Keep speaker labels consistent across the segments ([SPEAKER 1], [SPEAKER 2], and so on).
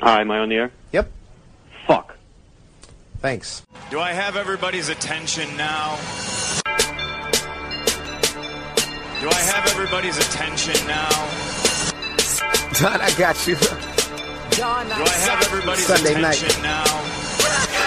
[SPEAKER 1] Hi, am I on the air?
[SPEAKER 2] Yep.
[SPEAKER 1] Fuck.
[SPEAKER 2] Thanks.
[SPEAKER 3] Do I have everybody's attention now? Do I have everybody's attention now?
[SPEAKER 2] Don, I got you.
[SPEAKER 3] Do I have everybody's
[SPEAKER 2] Sunday night.
[SPEAKER 3] now?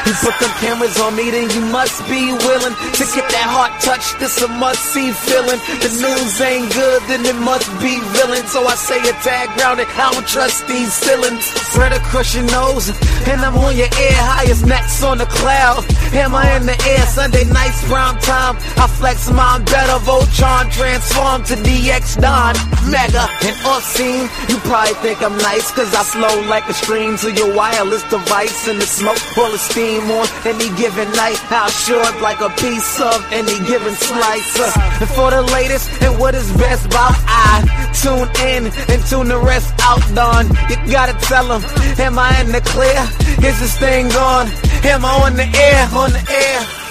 [SPEAKER 4] You put them cameras on me, then you must be willing to get that heart touch. This a must see feeling. The news ain't good, then it must be villain. So I say a tag round it. I don't trust these ceilings. Spread across your nose, and I'm on your ear. Highest necks on the cloud. Hammer in the air, Sunday nights, prime time. I flex mine better. Voltron transform to DX Don. Mega and off scene. You probably think I'm nice, cause I flow like a stream to your wireless device. And the smoke full of steam on any given night. How short like a piece of any given slice. And for the latest and what is best about I tune in and tune the rest out, Don. You gotta tell them, am I in the clear? Is this thing? Am I on the air? On the air?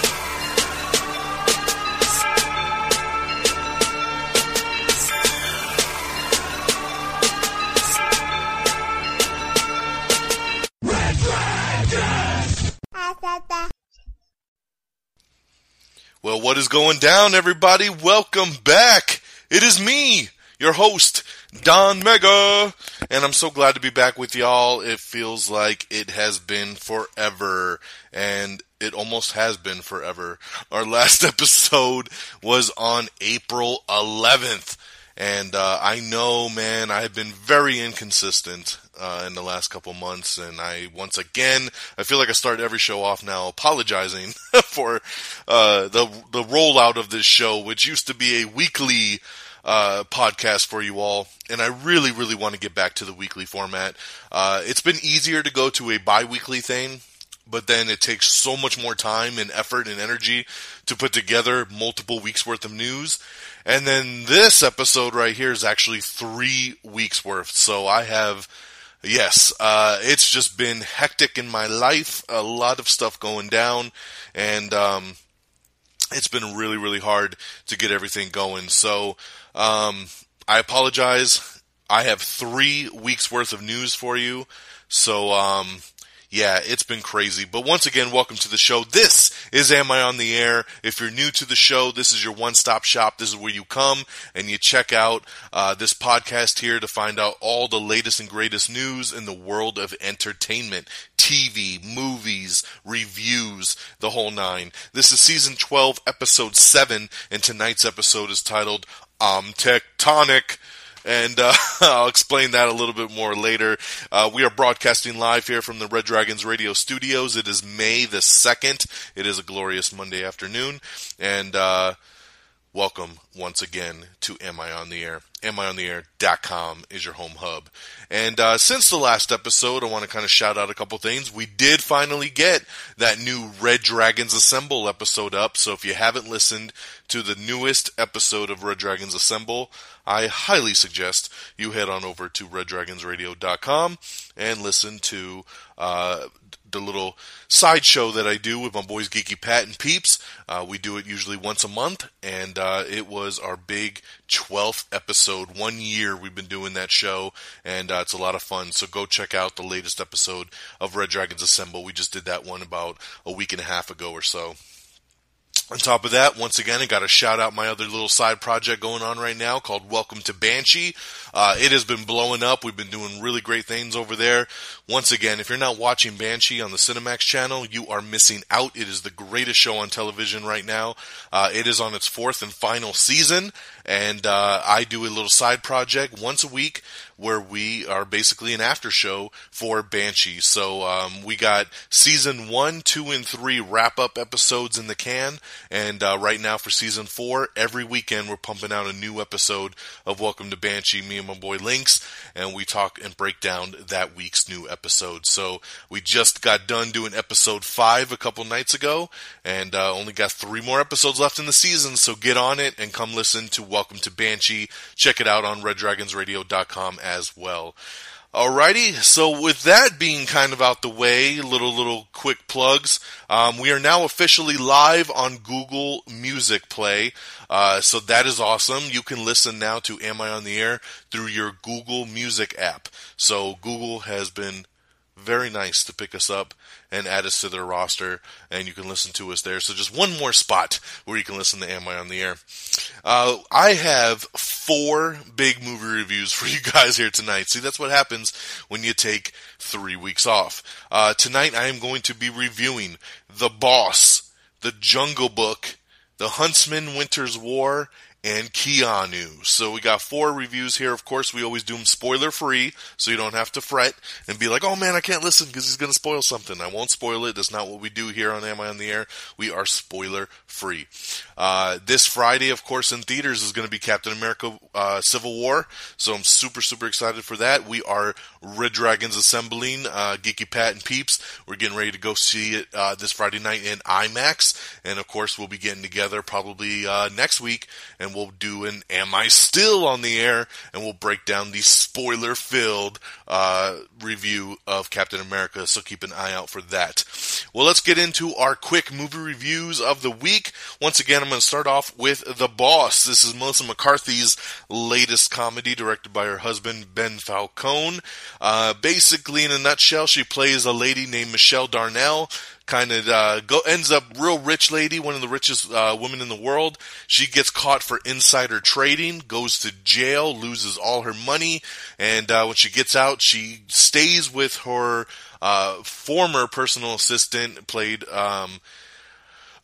[SPEAKER 5] Well, what is going down, everybody? Welcome back. It is me, your host, Don Mega, and I'm so glad to be back with y'all. It feels like it has been forever, and it almost has been forever. Our last episode was on April 11th. And uh, I know, man, I have been very inconsistent uh, in the last couple months, and I once again I feel like I start every show off now apologizing for uh, the the rollout of this show, which used to be a weekly uh, podcast for you all, and I really, really want to get back to the weekly format. Uh, it's been easier to go to a bi-weekly thing, but then it takes so much more time and effort and energy to put together multiple weeks worth of news. And then this episode right here is actually three weeks worth. So I have, yes, uh, it's just been hectic in my life. A lot of stuff going down. And, um, it's been really, really hard to get everything going. So, um, I apologize. I have three weeks worth of news for you. So, um, yeah, it's been crazy. But once again, welcome to the show. This is Am I on the Air? If you're new to the show, this is your one stop shop. This is where you come and you check out uh, this podcast here to find out all the latest and greatest news in the world of entertainment. TV, movies, reviews, the whole nine. This is season 12, episode 7, and tonight's episode is titled I'm Tech Tonic and uh, I'll explain that a little bit more later. Uh, we are broadcasting live here from the Red Dragons Radio Studios. It is May the 2nd. It is a glorious Monday afternoon, and uh, welcome once again to Am I on the Air? AmIOnTheAir.com is your home hub. And uh, since the last episode, I want to kind of shout out a couple things. We did finally get that new Red Dragons Assemble episode up. So if you haven't listened to the newest episode of Red Dragons Assemble, I highly suggest you head on over to RedDragonsRadio.com and listen to uh, the little sideshow that I do with my boys Geeky Pat and Peeps. Uh, we do it usually once a month, and uh, it was our big 12th episode. One year we've been doing that show, and uh, it's a lot of fun. So go check out the latest episode of Red Dragons Assemble. We just did that one about a week and a half ago or so. On top of that, once again, I got to shout out my other little side project going on right now called Welcome to Banshee. Uh, it has been blowing up. We've been doing really great things over there. Once again, if you're not watching Banshee on the Cinemax channel, you are missing out. It is the greatest show on television right now. Uh, it is on its fourth and final season, and uh, I do a little side project once a week where we are basically an after show for Banshee. So um, we got season one, two, and three wrap up episodes in the can, and uh, right now for season four, every weekend we're pumping out a new episode of Welcome to Banshee. Me and my boy Links, and we talk and break down that week's new episode. So we just got done doing episode five a couple nights ago, and uh, only got three more episodes left in the season. So get on it and come listen to Welcome to Banshee. Check it out on RedDragonsRadio.com as well. Alrighty, so with that being kind of out the way, little little quick plugs. Um, we are now officially live on Google Music Play, uh, so that is awesome. You can listen now to Am I on the Air through your Google Music app. So Google has been very nice to pick us up and add us to their roster, and you can listen to us there. So just one more spot where you can listen to Am I on the Air. Uh, I have four big movie reviews for you guys here tonight. See, that's what happens when you take three weeks off. Uh, tonight I am going to be reviewing The Boss, The Jungle Book, The Huntsman Winter's War, and Keanu. So we got four reviews here. Of course, we always do them spoiler free, so you don't have to fret and be like, "Oh man, I can't listen because he's going to spoil something." I won't spoil it. That's not what we do here on Am I on the Air. We are spoiler free. Uh, this Friday, of course, in theaters is going to be Captain America: uh, Civil War. So I'm super super excited for that. We are Red Dragons assembling uh, Geeky Pat and Peeps. We're getting ready to go see it uh, this Friday night in IMAX, and of course, we'll be getting together probably uh, next week and we'll do an Am I Still on the Air, and we'll break down the spoiler filled uh, review of Captain America, so keep an eye out for that. Well, let's get into our quick movie reviews of the week. Once again, I'm going to start off with The Boss. This is Melissa McCarthy's latest comedy, directed by her husband, Ben Falcone. Uh, basically, in a nutshell, she plays a lady named Michelle Darnell kind of uh, go ends up real rich lady, one of the richest uh, women in the world. She gets caught for insider trading, goes to jail, loses all her money, and uh, when she gets out, she stays with her uh, former personal assistant, played. Um,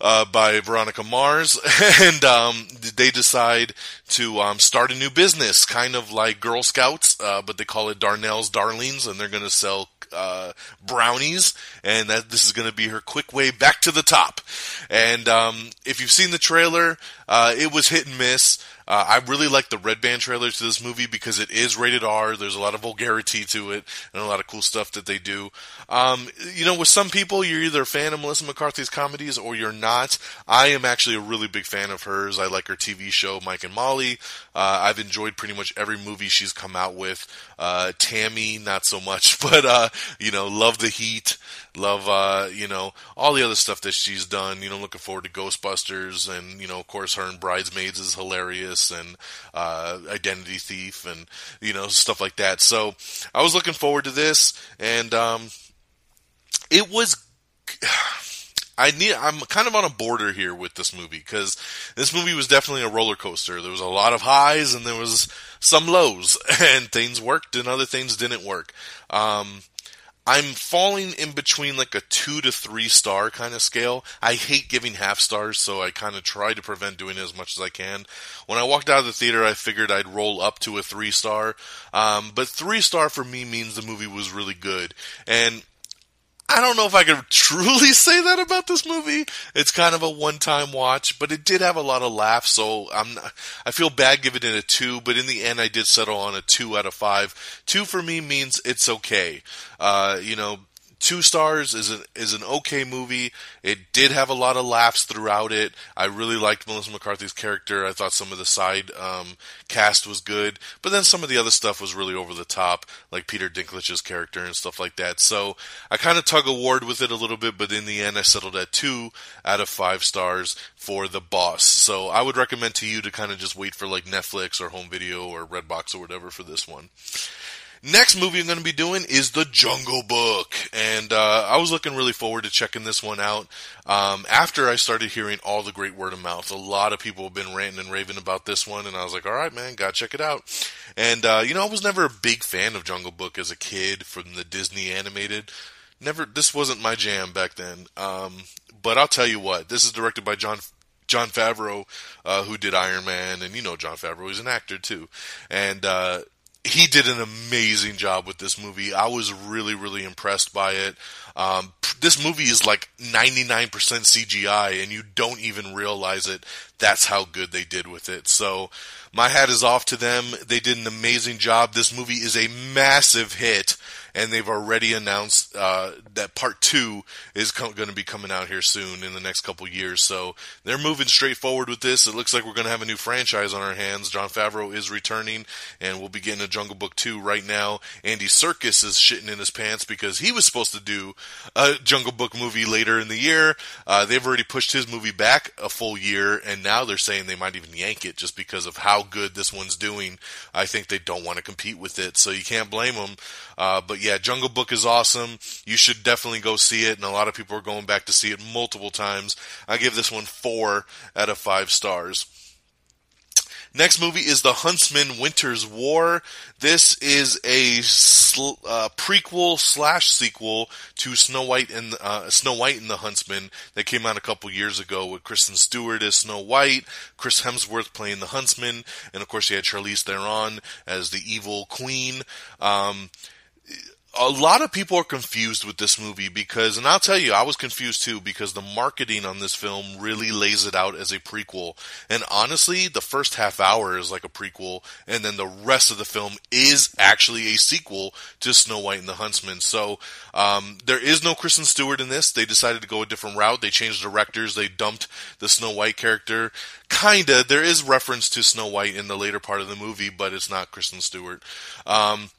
[SPEAKER 5] uh, by Veronica Mars, and um, they decide to um, start a new business, kind of like Girl Scouts, uh, but they call it Darnell's Darlings, and they're going to sell uh, brownies, and that this is going to be her quick way back to the top. And um, if you've seen the trailer, uh, it was hit and miss. Uh, I really like the Red Band trailer to this movie because it is rated R. There's a lot of vulgarity to it and a lot of cool stuff that they do. Um, you know, with some people, you're either a fan of Melissa McCarthy's comedies or you're not. I am actually a really big fan of hers. I like her TV show, Mike and Molly. Uh, I've enjoyed pretty much every movie she's come out with. Uh, Tammy, not so much, but, uh, you know, love the heat. Love, uh, you know, all the other stuff that she's done. You know, looking forward to Ghostbusters, and you know, of course, her and Bridesmaids is hilarious, and uh, Identity Thief, and you know, stuff like that. So, I was looking forward to this, and um, it was. I need. I'm kind of on a border here with this movie because this movie was definitely a roller coaster. There was a lot of highs and there was some lows, and things worked and other things didn't work. Um, I'm falling in between like a two to three star kind of scale. I hate giving half stars, so I kind of try to prevent doing it as much as I can. When I walked out of the theater, I figured I'd roll up to a three star. Um, but three star for me means the movie was really good. And I don't know if I could truly say that about this movie. It's kind of a one-time watch, but it did have a lot of laughs, so I'm not, I feel bad giving it a two, but in the end I did settle on a two out of five. Two for me means it's okay. Uh, you know, two stars is an is an okay movie. It did have a lot of laughs throughout it. I really liked Melissa McCarthy's character. I thought some of the side um, cast was good, but then some of the other stuff was really over the top, like Peter Dinklage's character and stuff like that. So I kind of tug a ward with it a little bit, but in the end, I settled at two out of five stars for the boss. So I would recommend to you to kind of just wait for like Netflix or home video or Redbox or whatever for this one. Next movie I'm going to be doing is The Jungle Book, and uh, I was looking really forward to checking this one out. Um, after I started hearing all the great word of mouth, a lot of people have been ranting and raving about this one, and I was like, all right, man, gotta check it out. And uh, you know, I was never a big fan of Jungle Book as a kid from the Disney animated. Never, this wasn't my jam back then. Um, but I'll tell you what, this is directed by John Jon Favreau, uh, who did Iron Man, and you know Jon Favreau, he's an actor too, and uh, he did an amazing job with this movie. I was really, really impressed by it. Um, this movie is like 99% CGI, and you don't even realize it. That's how good they did with it. So, my hat is off to them. They did an amazing job. This movie is a massive hit and they've already announced uh, that part two is co- going to be coming out here soon in the next couple years. So they're moving straight forward with this. It looks like we're going to have a new franchise on our hands. Jon Favreau is returning, and we'll be getting a Jungle Book two right now. Andy Serkis is shitting in his pants because he was supposed to do a Jungle Book movie later in the year. Uh, they've already pushed his movie back a full year, and now they're saying they might even yank it just because of how good this one's doing. I think they don't want to compete with it, so you can't blame them. Uh, but yeah, Jungle Book is awesome. you should definitely go see it, and a lot of people are going back to see it multiple times. I give this one four out of five stars. Next movie is The Huntsman Winter's War. This is a sl- uh, prequel slash sequel to Snow White and uh, Snow White and the Huntsman that came out a couple years ago with Kristen Stewart as Snow White, Chris Hemsworth playing the Huntsman, and of course you had Charlize Theron as the evil queen. Um, a lot of people are confused with this movie because, and I'll tell you, I was confused too because the marketing on this film really lays it out as a prequel. And honestly, the first half hour is like a prequel, and then the rest of the film is actually a sequel to Snow White and the Huntsman. So, um, there is no Kristen Stewart in this. They decided to go a different route. They changed directors. They dumped the Snow White character. Kinda. There is reference to Snow White in the later part of the movie, but it's not Kristen Stewart. Um,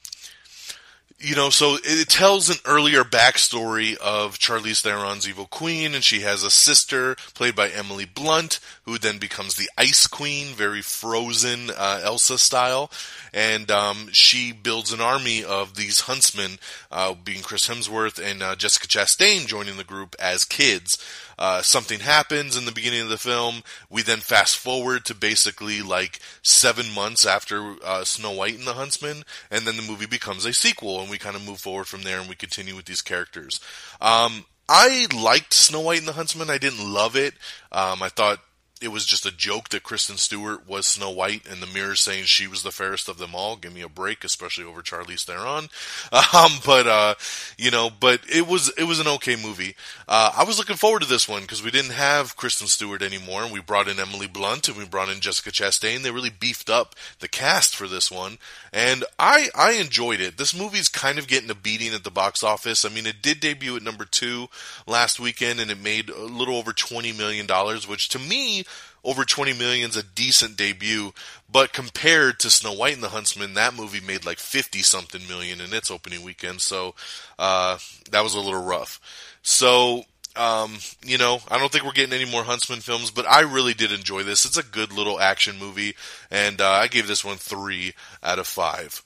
[SPEAKER 5] you know, so it tells an earlier backstory of Charlize Theron's evil queen, and she has a sister played by Emily Blunt, who then becomes the Ice Queen, very frozen uh, Elsa style, and um, she builds an army of these huntsmen, uh, being Chris Hemsworth and uh, Jessica Chastain joining the group as kids. Uh, something happens in the beginning of the film. We then fast forward to basically like seven months after uh, Snow White and the Huntsman, and then the movie becomes a sequel, and we kind of move forward from there, and we continue with these characters. Um, I liked Snow White and the Huntsman. I didn't love it. Um, I thought it was just a joke that Kristen Stewart was Snow White and the mirror saying she was the fairest of them all. Give me a break, especially over Charlize Theron. Um, but uh, you know, but it was it was an okay movie. Uh, I was looking forward to this one because we didn't have Kristen Stewart anymore, and we brought in Emily Blunt and we brought in Jessica Chastain. They really beefed up the cast for this one, and I I enjoyed it. This movie's kind of getting a beating at the box office. I mean, it did debut at number two last weekend, and it made a little over twenty million dollars, which to me over 20 million is a decent debut, but compared to Snow White and the Huntsman, that movie made like 50 something million in its opening weekend, so uh, that was a little rough. So, um, you know, I don't think we're getting any more Huntsman films, but I really did enjoy this. It's a good little action movie, and uh, I gave this one three out of five.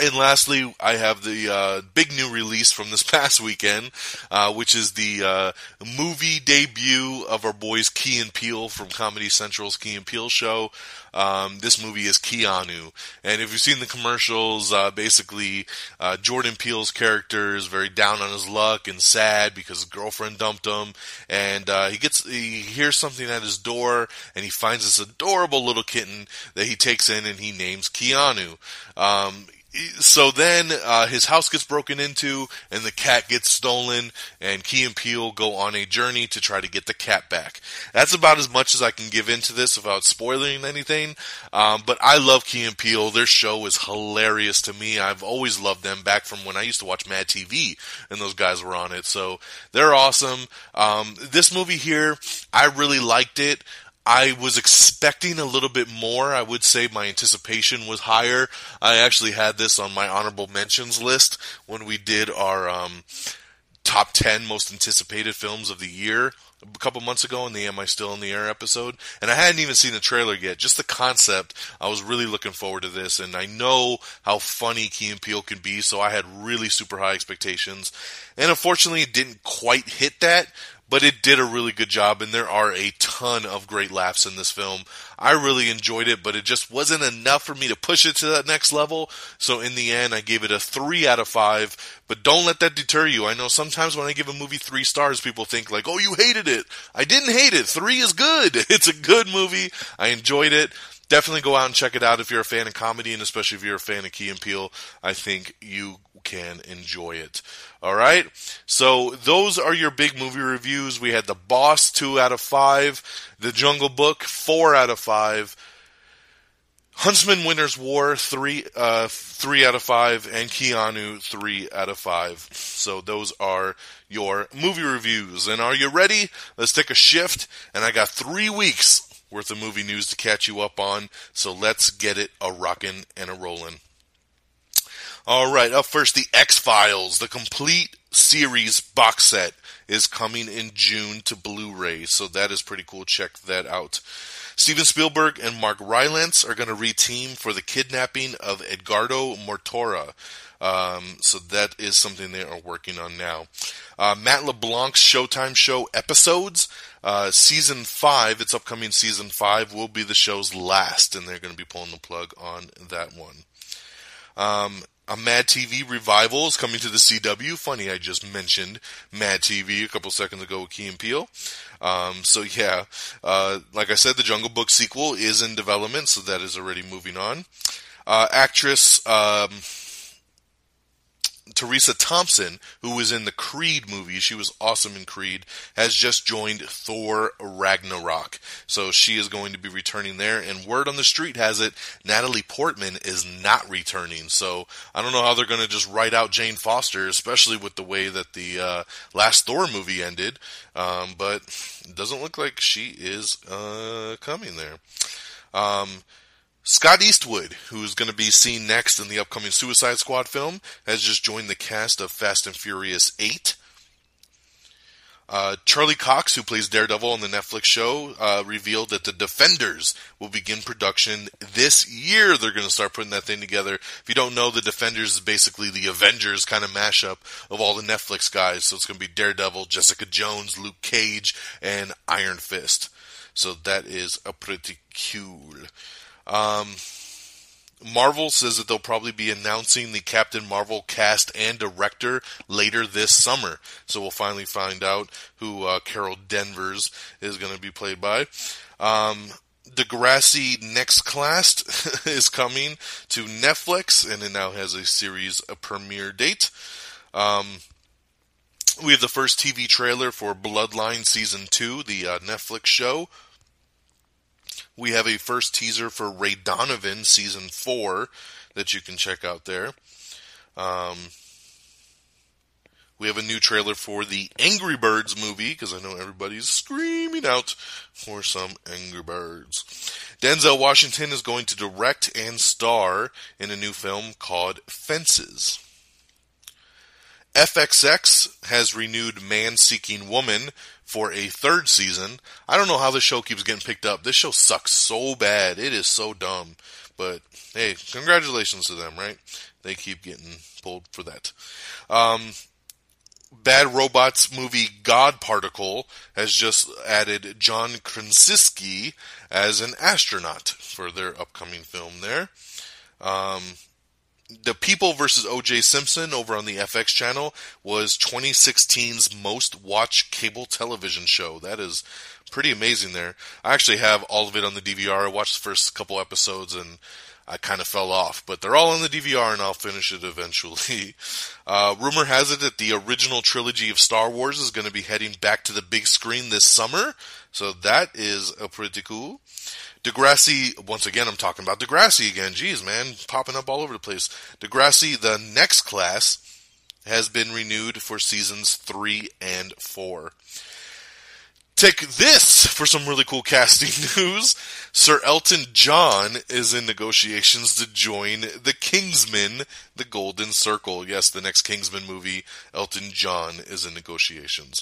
[SPEAKER 5] And lastly, I have the uh, big new release from this past weekend, uh, which is the uh, movie debut of our boys Key and Peele from Comedy Central's Key and Peele show. Um, this movie is Keanu, and if you've seen the commercials, uh, basically uh, Jordan Peele's character is very down on his luck and sad because his girlfriend dumped him, and uh, he gets he hears something at his door, and he finds this adorable little kitten that he takes in and he names Keanu. Um, so then uh, his house gets broken into and the cat gets stolen and Key and Peele go on a journey to try to get the cat back. That's about as much as I can give into this without spoiling anything. Um, but I love Key and Peele. Their show is hilarious to me. I've always loved them back from when I used to watch Mad TV and those guys were on it. So they're awesome. Um, this movie here, I really liked it. I was expecting a little bit more. I would say my anticipation was higher. I actually had this on my honorable mentions list when we did our um, top 10 most anticipated films of the year a couple months ago in the Am I Still in the Air episode. And I hadn't even seen the trailer yet. Just the concept, I was really looking forward to this. And I know how funny Key and Peele can be, so I had really super high expectations. And unfortunately, it didn't quite hit that but it did a really good job, and there are a ton of great laughs in this film. I really enjoyed it, but it just wasn't enough for me to push it to that next level. So in the end, I gave it a three out of five. But don't let that deter you. I know sometimes when I give a movie three stars, people think like, "Oh, you hated it." I didn't hate it. Three is good. It's a good movie. I enjoyed it definitely go out and check it out if you're a fan of comedy and especially if you're a fan of Key and Peele. I think you can enjoy it. All right. So those are your big movie reviews. We had The Boss, two out of five. The Jungle Book, four out of five. Huntsman Winter's War, three, uh, three out of five, and Keanu, three out of five. So those are your movie reviews. And are you ready? Let's take a shift. And I got three weeks worth of movie news to catch you up on. So let's get it a rockin' and a rollin'. All right, up first, the X Files, the complete series box set is coming in June to Blu-ray, so that is pretty cool. Check that out. Steven Spielberg and Mark Rylance are going to reteam for the kidnapping of Edgardo Mortara. Um, so that is something they are working on now. Uh, Matt LeBlanc's Showtime show episodes, uh, season five, its upcoming season five, will be the show's last, and they're going to be pulling the plug on that one. Um, a Mad TV revival is coming to the CW. Funny, I just mentioned Mad TV a couple seconds ago with Key and Peele. Um, so yeah, uh, like I said, the Jungle Book sequel is in development, so that is already moving on. Uh, actress um, Tessa Thompson, who was in the Creed movie, she was awesome in Creed, has just joined Thor Ragnarok. So she is going to be returning there. And word on the street has it, Natalie Portman is not returning. So I don't know how they're going to just write out Jane Foster, especially with the way that the uh, last Thor movie ended. Um, but it doesn't look like she is uh, coming there. Um, Scott Eastwood, who's going to be seen next in the upcoming Suicide Squad film, has just joined the cast of Fast and Furious 8. Uh, Charlie Cox, who plays Daredevil on the Netflix show, uh, revealed that The Defenders will begin production this year. They're going to start putting that thing together. If you don't know, The Defenders is basically the Avengers kind of mashup of all the Netflix guys. So it's going to be Daredevil, Jessica Jones, Luke Cage, and Iron Fist. So that is a pretty cool. Um, Marvel says that they'll probably be announcing the Captain Marvel cast and director later this summer. So we'll finally find out who uh, Carol Danvers is going to be played by. Um, Degrassi Next Class is coming to Netflix, and it now has a series a premiere date. Um, we have the first TV trailer for Bloodline Season 2, the uh, Netflix show. We have a first teaser for Ray Donovan season four that you can check out there. Um, we have a new trailer for the Angry Birds movie because I know everybody's screaming out for some Angry Birds. Denzel Washington is going to direct and star in a new film called Fences. FXX has renewed Man Seeking Woman for a third season. I don't know how the show keeps getting picked up. This show sucks so bad. It is so dumb. But hey, congratulations to them, right? They keep getting pulled for that. Um, Bad Robots movie God Particle has just added John Krasinski as an astronaut for their upcoming film there. Um, the People versus O.J. Simpson over on the FX channel was 2016's most watched cable television show. That is pretty amazing there. I actually have all of it on the DVR. I watched the first couple episodes and I kind of fell off, but they're all on the DVR and I'll finish it eventually. Uh, rumor has it that the original trilogy of Star Wars is going to be heading back to the big screen this summer, so that is a pretty cool. Degrassi, once again, I'm talking about Degrassi again. Jeez, man, popping up all over the place. Degrassi, the next class, has been renewed for seasons three and four. Take this for some really cool casting news. Sir Elton John is in negotiations to join the Kingsman, the Golden Circle. Yes, the next Kingsman movie, Elton John is in negotiations.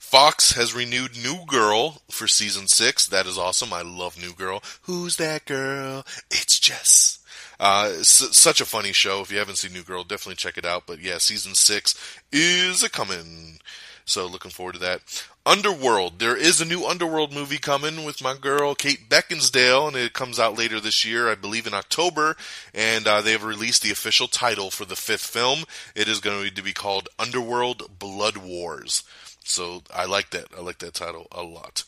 [SPEAKER 5] Fox has renewed New Girl for season six. That is awesome. I love New Girl. Who's that girl? It's Jess. Uh, such a funny show. If you haven't seen New Girl, definitely check it out. But yeah, season six is a coming. So looking forward to that. Underworld. There is a new Underworld movie coming with my girl Kate Beckinsale, and it comes out later this year, I believe in October. And uh, they have released the official title for the fifth film. It is going to be called Underworld Blood Wars. So I like that. I like that title a lot.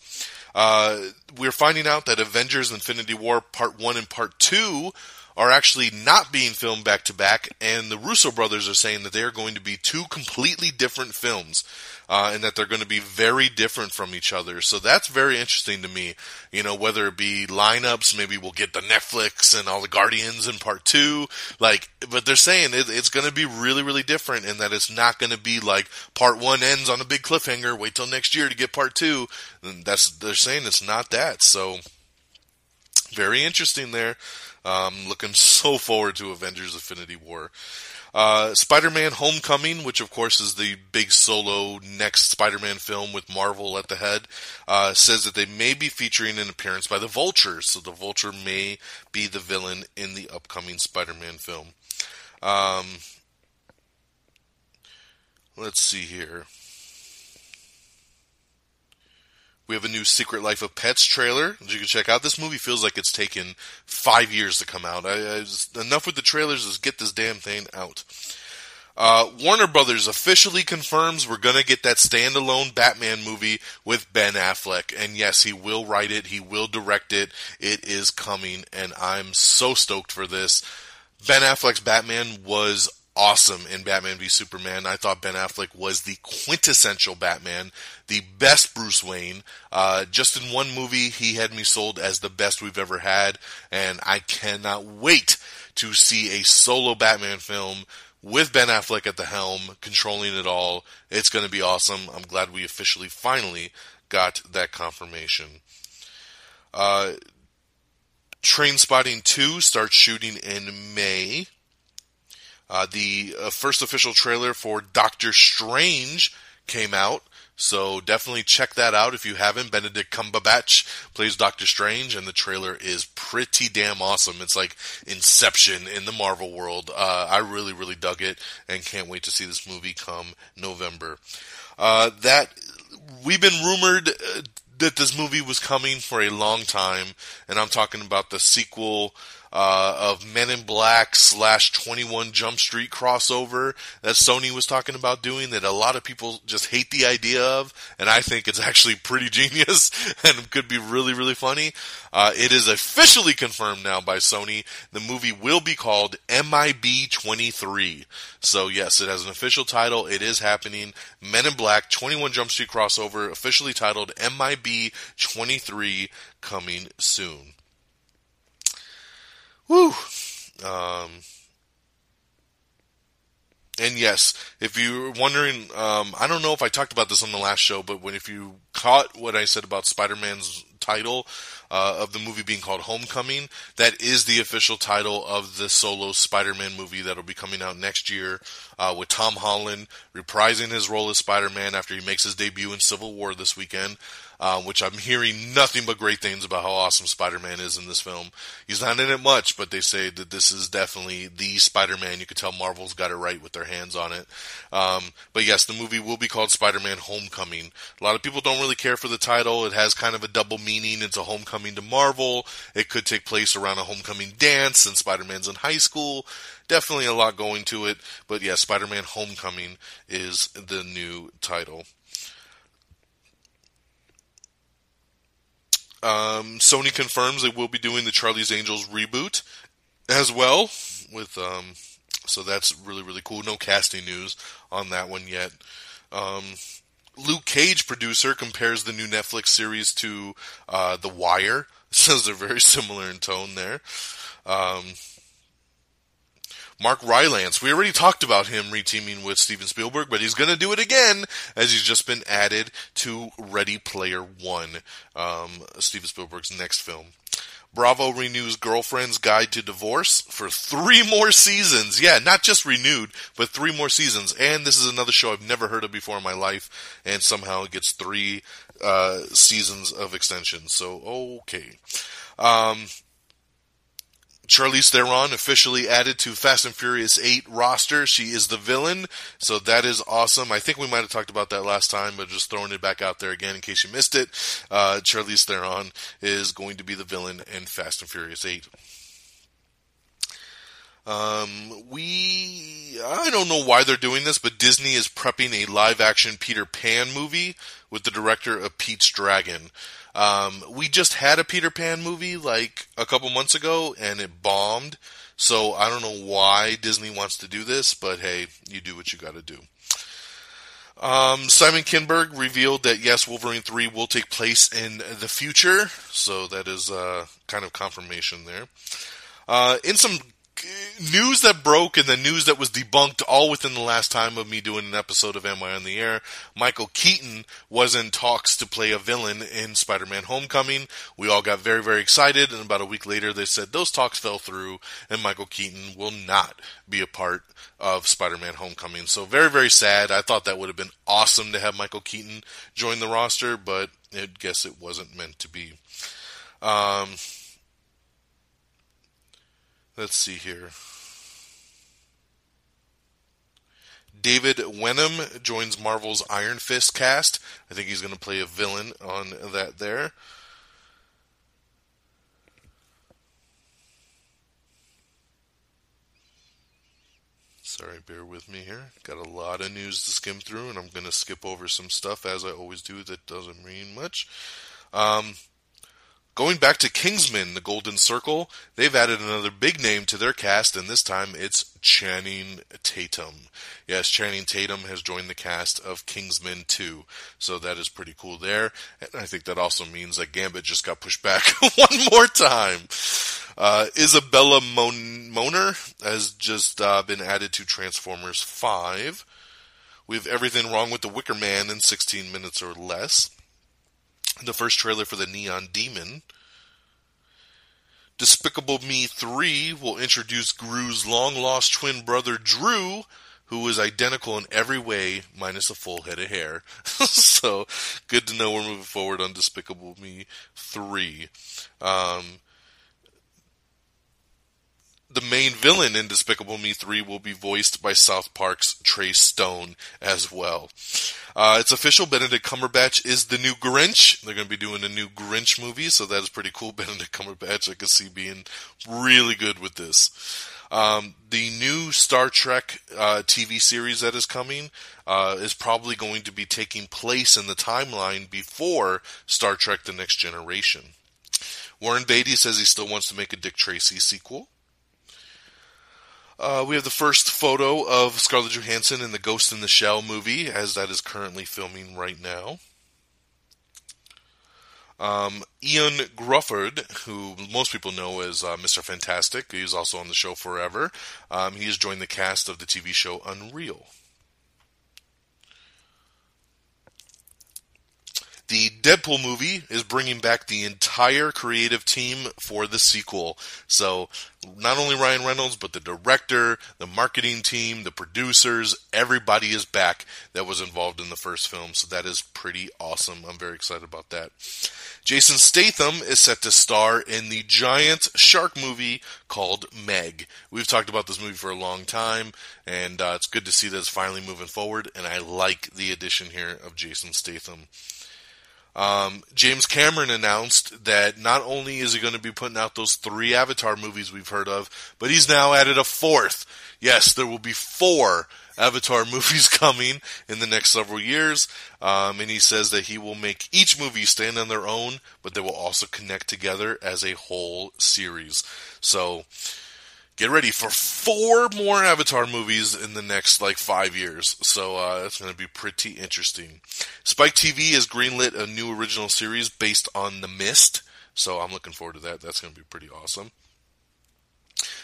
[SPEAKER 5] Uh, we're finding out that Avengers Infinity War Part 1 and Part 2 are actually not being filmed back to back, and the Russo brothers are saying that they are going to be two completely different films uh, and that they're going to be very different from each other. So that's very interesting to me. You know, whether it be lineups, maybe we'll get the Netflix and all the Guardians in part two. Like, but they're saying it, it's going to be really, really different, and that it's not going to be like part one ends on a big cliffhanger. Wait till next year to get part two. And that's they're saying it's not that. So very interesting there. Um, looking so forward to Avengers Infinity War. Uh, Spider-Man Homecoming, which of course is the big solo next Spider-Man film with Marvel at the head, uh, says that they may be featuring an appearance by the Vulture, so the Vulture may be the villain in the upcoming Spider-Man film. Um, let's see here. We have a new Secret Life of Pets trailer that you can check out. This movie feels like it's taken five years to come out. I, I enough with the trailers. Let's get this damn thing out. Uh, Warner Brothers officially confirms we're gonna get that standalone Batman movie with Ben Affleck, and yes, he will write it, he will direct it. It is coming, and I'm so stoked for this. Ben Affleck's Batman was awesome in Batman v Superman. I thought Ben Affleck was the quintessential Batman, the best Bruce Wayne. Uh, just in one movie, he had me sold as the best we've ever had, and I cannot wait to see a solo Batman film with Ben Affleck at the helm, controlling it all. It's going to be awesome. I'm glad we officially, finally got that confirmation. Uh, Trainspotting 2 starts shooting in May. Uh, the uh, first official trailer for Doctor Strange came out, so definitely check that out if you haven't. Benedict Cumberbatch plays Doctor Strange, and the trailer is pretty damn awesome. It's like Inception in the Marvel world. Uh, I really, really dug it, and can't wait to see this movie come November. Uh, that we've been rumored uh, that this movie was coming for a long time, and I'm talking about the sequel uh, of Men in Black slash 21 Jump Street crossover that Sony was talking about doing that a lot of people just hate the idea of, and I think it's actually pretty genius and could be really, really funny. Uh, it is officially confirmed now by Sony. The movie will be called MIB 23. So yes, it has an official title. It is happening. Men in Black 21 Jump Street crossover, officially titled MIB 23, coming soon. Woo. Um, and yes, if you're wondering, um, I don't know if I talked about this on the last show, but when if you caught what I said about Spider-Man's title uh, of the movie being called Homecoming, that is the official title of the solo Spider-Man movie that'll be coming out next year, uh, with Tom Holland reprising his role as Spider-Man after he makes his debut in Civil War this weekend uh, which I'm hearing nothing but great things about how awesome Spider-Man is in this film. He's not in it much, but they say that this is definitely the Spider-Man. You can tell Marvel's got it right with their hands on it. Um, but yes, the movie will be called Spider-Man Homecoming. A lot of people don't really care for the title. It has kind of a double meaning. It's a homecoming to Marvel. It could take place around a homecoming dance, and Spider-Man's in high school definitely a lot going to it. But yeah, Spider Man Homecoming is the new title. Um, Sony confirms they will be doing the Charlie's Angels reboot as well. With um, so that's really really cool. No casting news on that one yet. Um, Luke Cage producer compares the new Netflix series to uh, The Wire. Says they're very similar in tone there. Um, Mark Rylance. We already talked about him reteaming with Steven Spielberg, but he's going to do it again as he's just been added to Ready Player One, um, Steven Spielberg's next film. Bravo renews Girlfriend's Guide to Divorce for three more seasons. Yeah, not just renewed, but three more seasons. And this is another show I've never heard of before in my life, and somehow it gets three uh, seasons of extension. So, okay. Um, Charlize Theron officially added to Fast and Furious 8 roster. She is the villain, so that is awesome. I think we might have talked about that last time, but just throwing it back out there again in case you missed it. Uh, Charlize Theron is going to be the villain in Fast and Furious 8. Um, we, I don't know why they're doing this, but Disney is prepping a live action Peter Pan movie with the director of Pete's Dragon. Um, we just had a Peter Pan movie like a couple months ago and it bombed. So I don't know why Disney wants to do this, but hey, you do what you gotta do. Um, Simon Kinberg revealed that yes, Wolverine 3 will take place in the future. So that is, uh, kind of confirmation there. Uh, in some news that broke and the news that was debunked all within the last time of me doing an episode of Am I on the Air. Michael Keaton was in talks to play a villain in Spider-Man Homecoming. We all got very, very excited, and about a week later they said those talks fell through and Michael Keaton will not be a part of Spider-Man Homecoming. So very, very sad. I thought that would have been awesome to have Michael Keaton join the roster, but I guess it wasn't meant to be. Um, Let's see here. David Wenham joins Marvel's Iron Fist cast. I think he's going to play a villain on that there. Sorry, bear with me here. Got a lot of news to skim through, and I'm going to skip over some stuff as I always do that doesn't mean much. Um, Going back to Kingsman, the Golden Circle, they've added another big name to their cast, and this time it's Channing Tatum. Yes, Channing Tatum has joined the cast of Kingsman 2, so that is pretty cool there. And I think that also means that Gambit just got pushed back one more time. Uh, Isabella Mon- Moner has just uh, been added to Transformers 5. We have everything wrong with the Wicker Man in 16 minutes or less the first trailer for the Neon Demon. Despicable Me 3 will introduce Gru's long lost twin brother Drew, who is identical in every way, minus a full head of hair. so, good to know we're moving forward on Despicable Me 3. Um, the main villain in Despicable Me 3 will be voiced by South Park's Trey Stone as well. Uh, it's official, Benedict Cumberbatch is the new Grinch. They're going to be doing a new Grinch movie, so that is pretty cool. Benedict Cumberbatch, I can see being really good with this. Um, the new Star Trek uh, TV series that is coming uh, is probably going to be taking place in the timeline before Star Trek The Next Generation. Warren Beatty says he still wants to make a Dick Tracy sequel. Uh, we have the first photo of Scarlett Johansson in the Ghost in the Shell movie, as that is currently filming right now. Um, Ioan Gruffudd, who most people know as uh, Mr. Fantastic, he's also on the show forever. Um, he has joined the cast of the TV show Unreal. The Deadpool movie is bringing back the entire creative team for the sequel. So, not only Ryan Reynolds, but the director, the marketing team, the producers, everybody is back that was involved in the first film. So, that is pretty awesome. I'm very excited about that. Jason Statham is set to star in the giant shark movie called Meg. We've talked about this movie for a long time, and uh, it's good to see that it's finally moving forward. And I like the addition here of Jason Statham. Um, James Cameron announced that not only is he going to be putting out those three Avatar movies we've heard of, but he's now added a fourth. Yes, there will be four Avatar movies coming in the next several years. Um, and he says that he will make each movie stand on their own, but they will also connect together as a whole series. So, get ready for four more Avatar movies in the next like five years. So uh, that's going to be pretty interesting. Spike TV has greenlit a new original series based on The Mist. So I'm looking forward to that. That's going to be pretty awesome.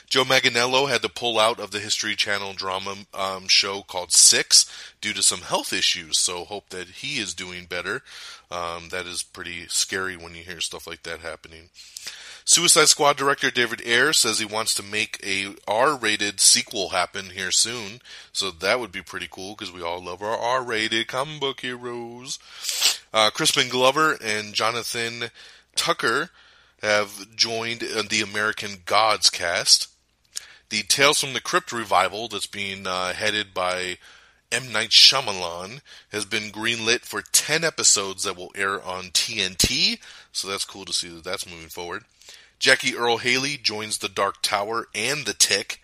[SPEAKER 5] Joe Manganiello had to pull out of the History Channel drama um, show called Six due to some health issues. So hope that he is doing better. Um, that is pretty scary when you hear stuff like that happening. Suicide Squad director David Ayer says he wants to make a R-rated sequel happen here soon. So that would be pretty cool because we all love our R-rated comic book heroes. Uh, Crispin Glover and Jonathan Tucker have joined the American Gods cast. The Tales from the Crypt revival that's being uh, headed by M. Night Shyamalan has been greenlit for 10 episodes that will air on TNT. So that's cool to see that that's moving forward. Jackie Earle Haley joins the Dark Tower and the Tick.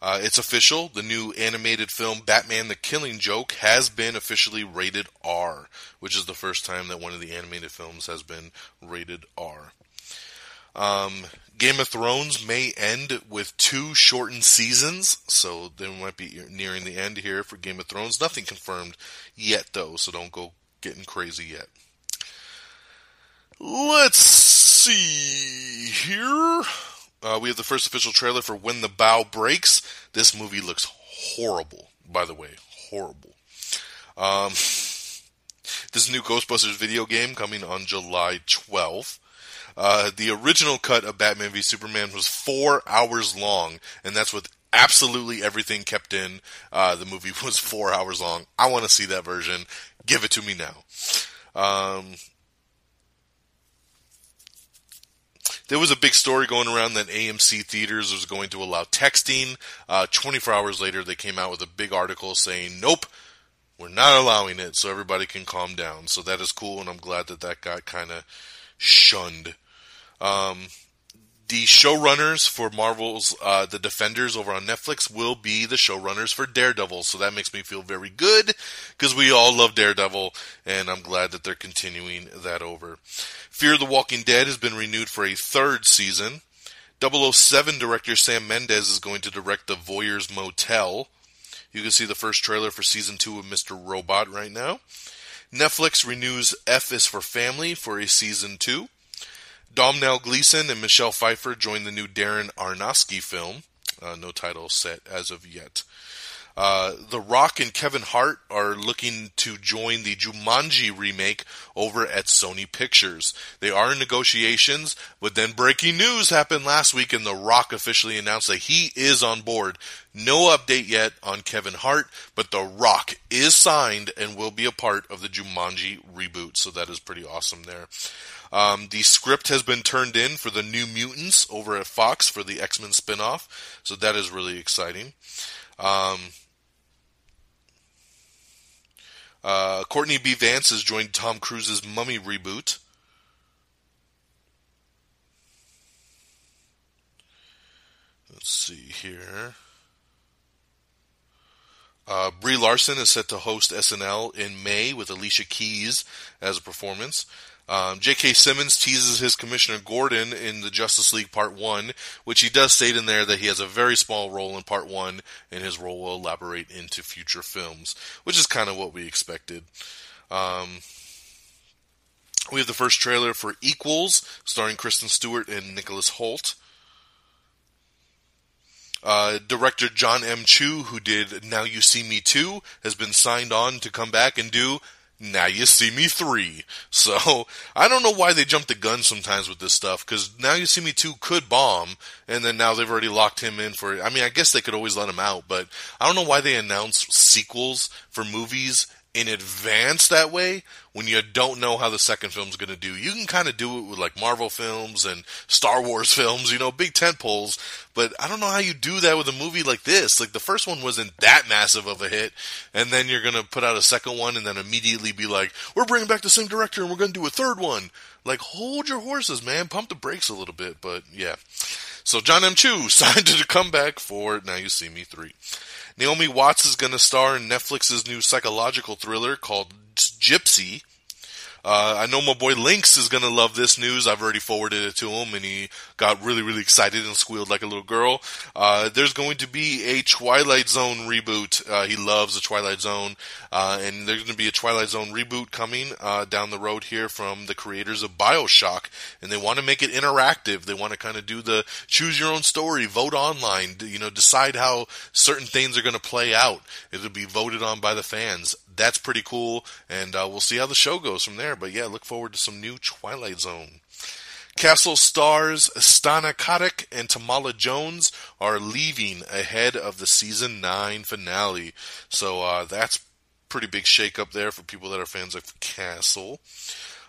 [SPEAKER 5] Uh, it's official. The new animated film Batman the Killing Joke has been officially rated R, which is the first time that one of the animated films has been rated R. Um, Game of Thrones may end with two shortened seasons, so they might be nearing the end here for Game of Thrones. Nothing confirmed yet, though, so don't go getting crazy yet. Let's see here. Uh, we have the first official trailer for When the Bow Breaks. This movie looks horrible, by the way. Horrible. Um, this new Ghostbusters video game coming on July 12th. Uh, the original cut of Batman v Superman was four hours long, and that's with absolutely everything kept in. Uh, the movie was four hours long. I want to see that version. Give it to me now. Um, there was a big story going around that AMC theaters was going to allow texting. Uh, 24 hours later, they came out with a big article saying, "Nope, we're not allowing it," so everybody can calm down. So that is cool, and I'm glad that that got kind of shunned. Um, the showrunners for Marvel's uh, The Defenders over on Netflix will be the showrunners for Daredevil. So that makes me feel very good because we all love Daredevil, and I'm glad that they're continuing that over. Fear the Walking Dead has been renewed for a third season. 007 director Sam Mendes is going to direct The Voyeurs Motel. You can see the first trailer for season two of Mr. Robot right now. Netflix renews F is for Family for a season two. Domhnall Gleeson and Michelle Pfeiffer join the new Darren Aronofsky film. Uh, no title set as of yet. Uh, the Rock and Kevin Hart are looking to join the Jumanji remake over at Sony Pictures. They are in negotiations, but then breaking news happened last week and The Rock officially announced that he is on board. No update yet on Kevin Hart, but The Rock is signed and will be a part of the Jumanji reboot, so that is pretty awesome there. Um, the script has been turned in for the New Mutants over at Fox for the X Men spinoff, so that is really exciting. Um, uh, Courtney B. Vance has joined Tom Cruise's Mummy reboot. Let's see here. Uh, Brie Larson is set to host SNL in May with Alicia Keys as a performance. Um, J.K. Simmons teases his Commissioner Gordon in the Justice League Part 1, which he does state in there that he has a very small role in Part 1, and his role will elaborate into future films, which is kind of what we expected. Um, we have the first trailer for Equals, starring Kristen Stewart and Nicholas Hoult. Uh, director John M. Chu, who did Now You See Me 2, has been signed on to come back and do now you see me three. So I don't know why they jump the gun sometimes with this stuff because now you see me two could bomb, and then now they've already locked him in for. I mean, I guess they could always let him out, but I don't know why they announce sequels for movies in advance that way when you don't know how the second film's going to do. You can kind of do it with like Marvel films and Star Wars films, you know, big tent poles, but I don't know how you do that with a movie like this. Like the first one wasn't that massive of a hit, and then you're going to put out a second one and then immediately be like, "We're bringing back the same director and we're going to do a third one." Like hold your horses, man. Pump the brakes a little bit, but yeah. So John M. Chu signed to come back for Now You See Me 3. Naomi Watts is going to star in Netflix's new psychological thriller called Gypsy. Uh, I know my boy Lynx is gonna love this news. I've already forwarded it to him, and he got really, really excited and squealed like a little girl. Uh, there's going to be a Twilight Zone reboot. Uh, he loves the Twilight Zone, uh, and there's going to be a Twilight Zone reboot coming uh, down the road here from the creators of Bioshock, and they want to make it interactive. They want to kind of do the choose your own story, vote online, you know, decide how certain things are going to play out. It'll be voted on by the fans that's pretty cool, and uh, we'll see how the show goes from there. But yeah, look forward to some new Twilight Zone. Castle stars Stana Katic and Tamala Jones are leaving ahead of the season nine finale, so uh, that's pretty big shake up there for people that are fans of Castle.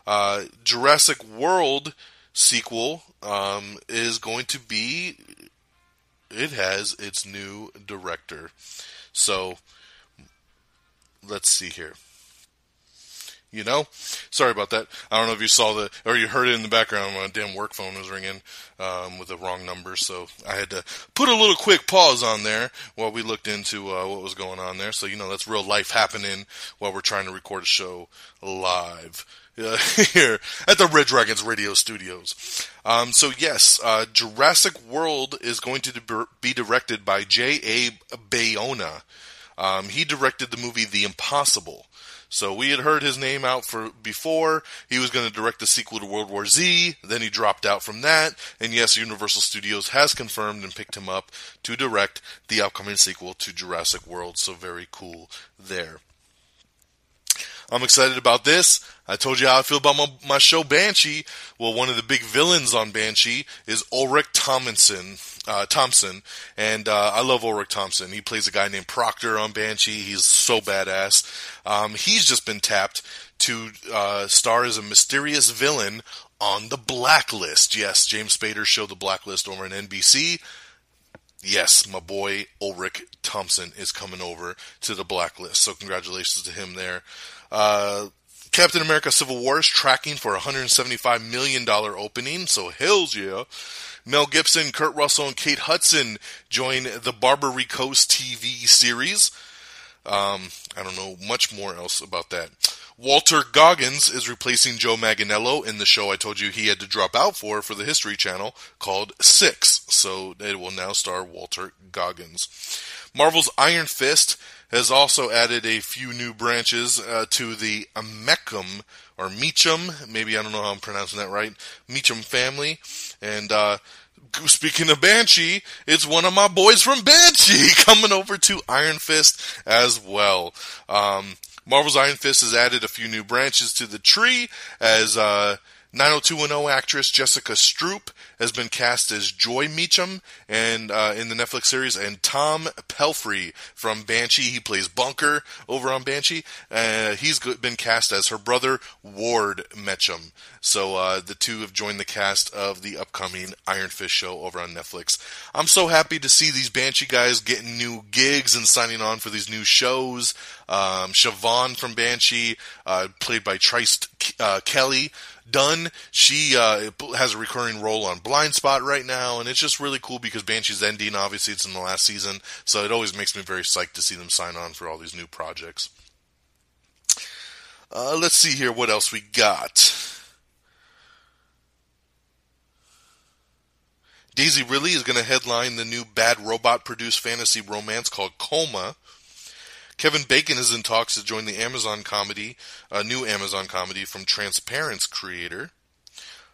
[SPEAKER 5] Uh, Jurassic World sequel um, is going to be. It has its new director, so let's see here. You know, sorry about that. I don't know if you saw the or you heard it in the background. My damn work phone was ringing um, with the wrong number, so I had to put a little quick pause on there while we looked into uh, what was going on there. So you know, that's real life happening while we're trying to record a show live. Uh, here at the Red Dragons Radio Studios. Um, so yes, uh, Jurassic World is going to be directed by J. A. Bayona. Um, he directed the movie The Impossible. So we had heard his name out for before. He was going to direct the sequel to World War Z. Then he dropped out from that. And yes, Universal Studios has confirmed and picked him up to direct the upcoming sequel to Jurassic World. So very cool there. I'm excited about this. I told you how I feel about my, my show Banshee. Well, one of the big villains on Banshee is Ulrich Tomlinson, uh, Thomsen, and uh, I love Ulrich Thomsen. He plays a guy named Proctor on Banshee. He's so badass. Um, he's just been tapped to uh, star as a mysterious villain on the Blacklist. Yes, James Spader showed the Blacklist over on NBC. Yes, my boy Ulrich Thomsen is coming over to the Blacklist. So congratulations to him there. Uh, Captain America Civil War is tracking for a $175 million opening, so hells yeah. Mel Gibson, Kurt Russell, and Kate Hudson join the Barbary Coast TV series. Um, I don't know much more else about that. Walter Goggins is replacing Joe Manganiello in the show I told you he had to drop out for for the History Channel called Six. So it will now star Walter Goggins. Marvel's Iron Fist has also added a few new branches uh, to the Mecham or Meacham, maybe I don't know how I'm pronouncing that right, Meacham family, and uh, speaking of Banshee, it's one of my boys from Banshee coming over to Iron Fist as well. Um, Marvel's Iron Fist has added a few new branches to the tree as uh, 90210 actress Jessica Stroup has been cast as Joy Meacham and uh, in the Netflix series, and Tom Pelphrey from Banshee. He plays Bunker over on Banshee. Uh, he's been cast as her brother Ward Meacham. So uh, the two have joined the cast of the upcoming Iron Fist show over on Netflix. I'm so happy to see these Banshee guys getting new gigs and signing on for these new shows. Um, Siobhan from Banshee, uh, played by Trice uh, Kelly. Dunn, she uh, has a recurring role on Blind Spot right now, and it's just really cool because Banshee's ending. Obviously, it's in the last season, so it always makes me very psyched to see them sign on for all these new projects. Uh, let's see here what else we got. Daisy Ridley is going to headline the new Bad Robot produced fantasy romance called Kolma. Kevin Bacon is in talks to join the Amazon comedy, a new Amazon comedy from Transparent's creator.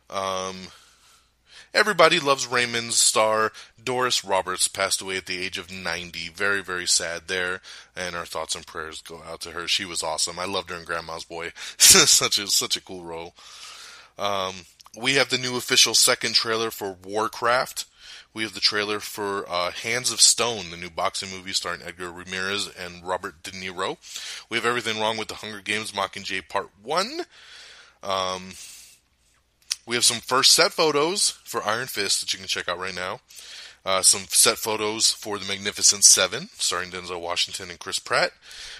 [SPEAKER 5] Um, everybody loves Raymond's star Doris Roberts passed away at the age of 90. Very, very sad there, and our thoughts and prayers go out to her. She was awesome. I loved her in Grandma's Boy. such a such a cool role. Um, we have the new official second trailer for Warcraft. We have the trailer for uh, Hands of Stone, the new boxing movie starring Edgar Ramirez and Robert De Niro. We have Everything Wrong with the Hunger Games Mockingjay Part 1. Um, we have some first set photos for Iron Fist that you can check out right now. Uh, some set photos for The Magnificent Seven, starring Denzel Washington and Chris Pratt.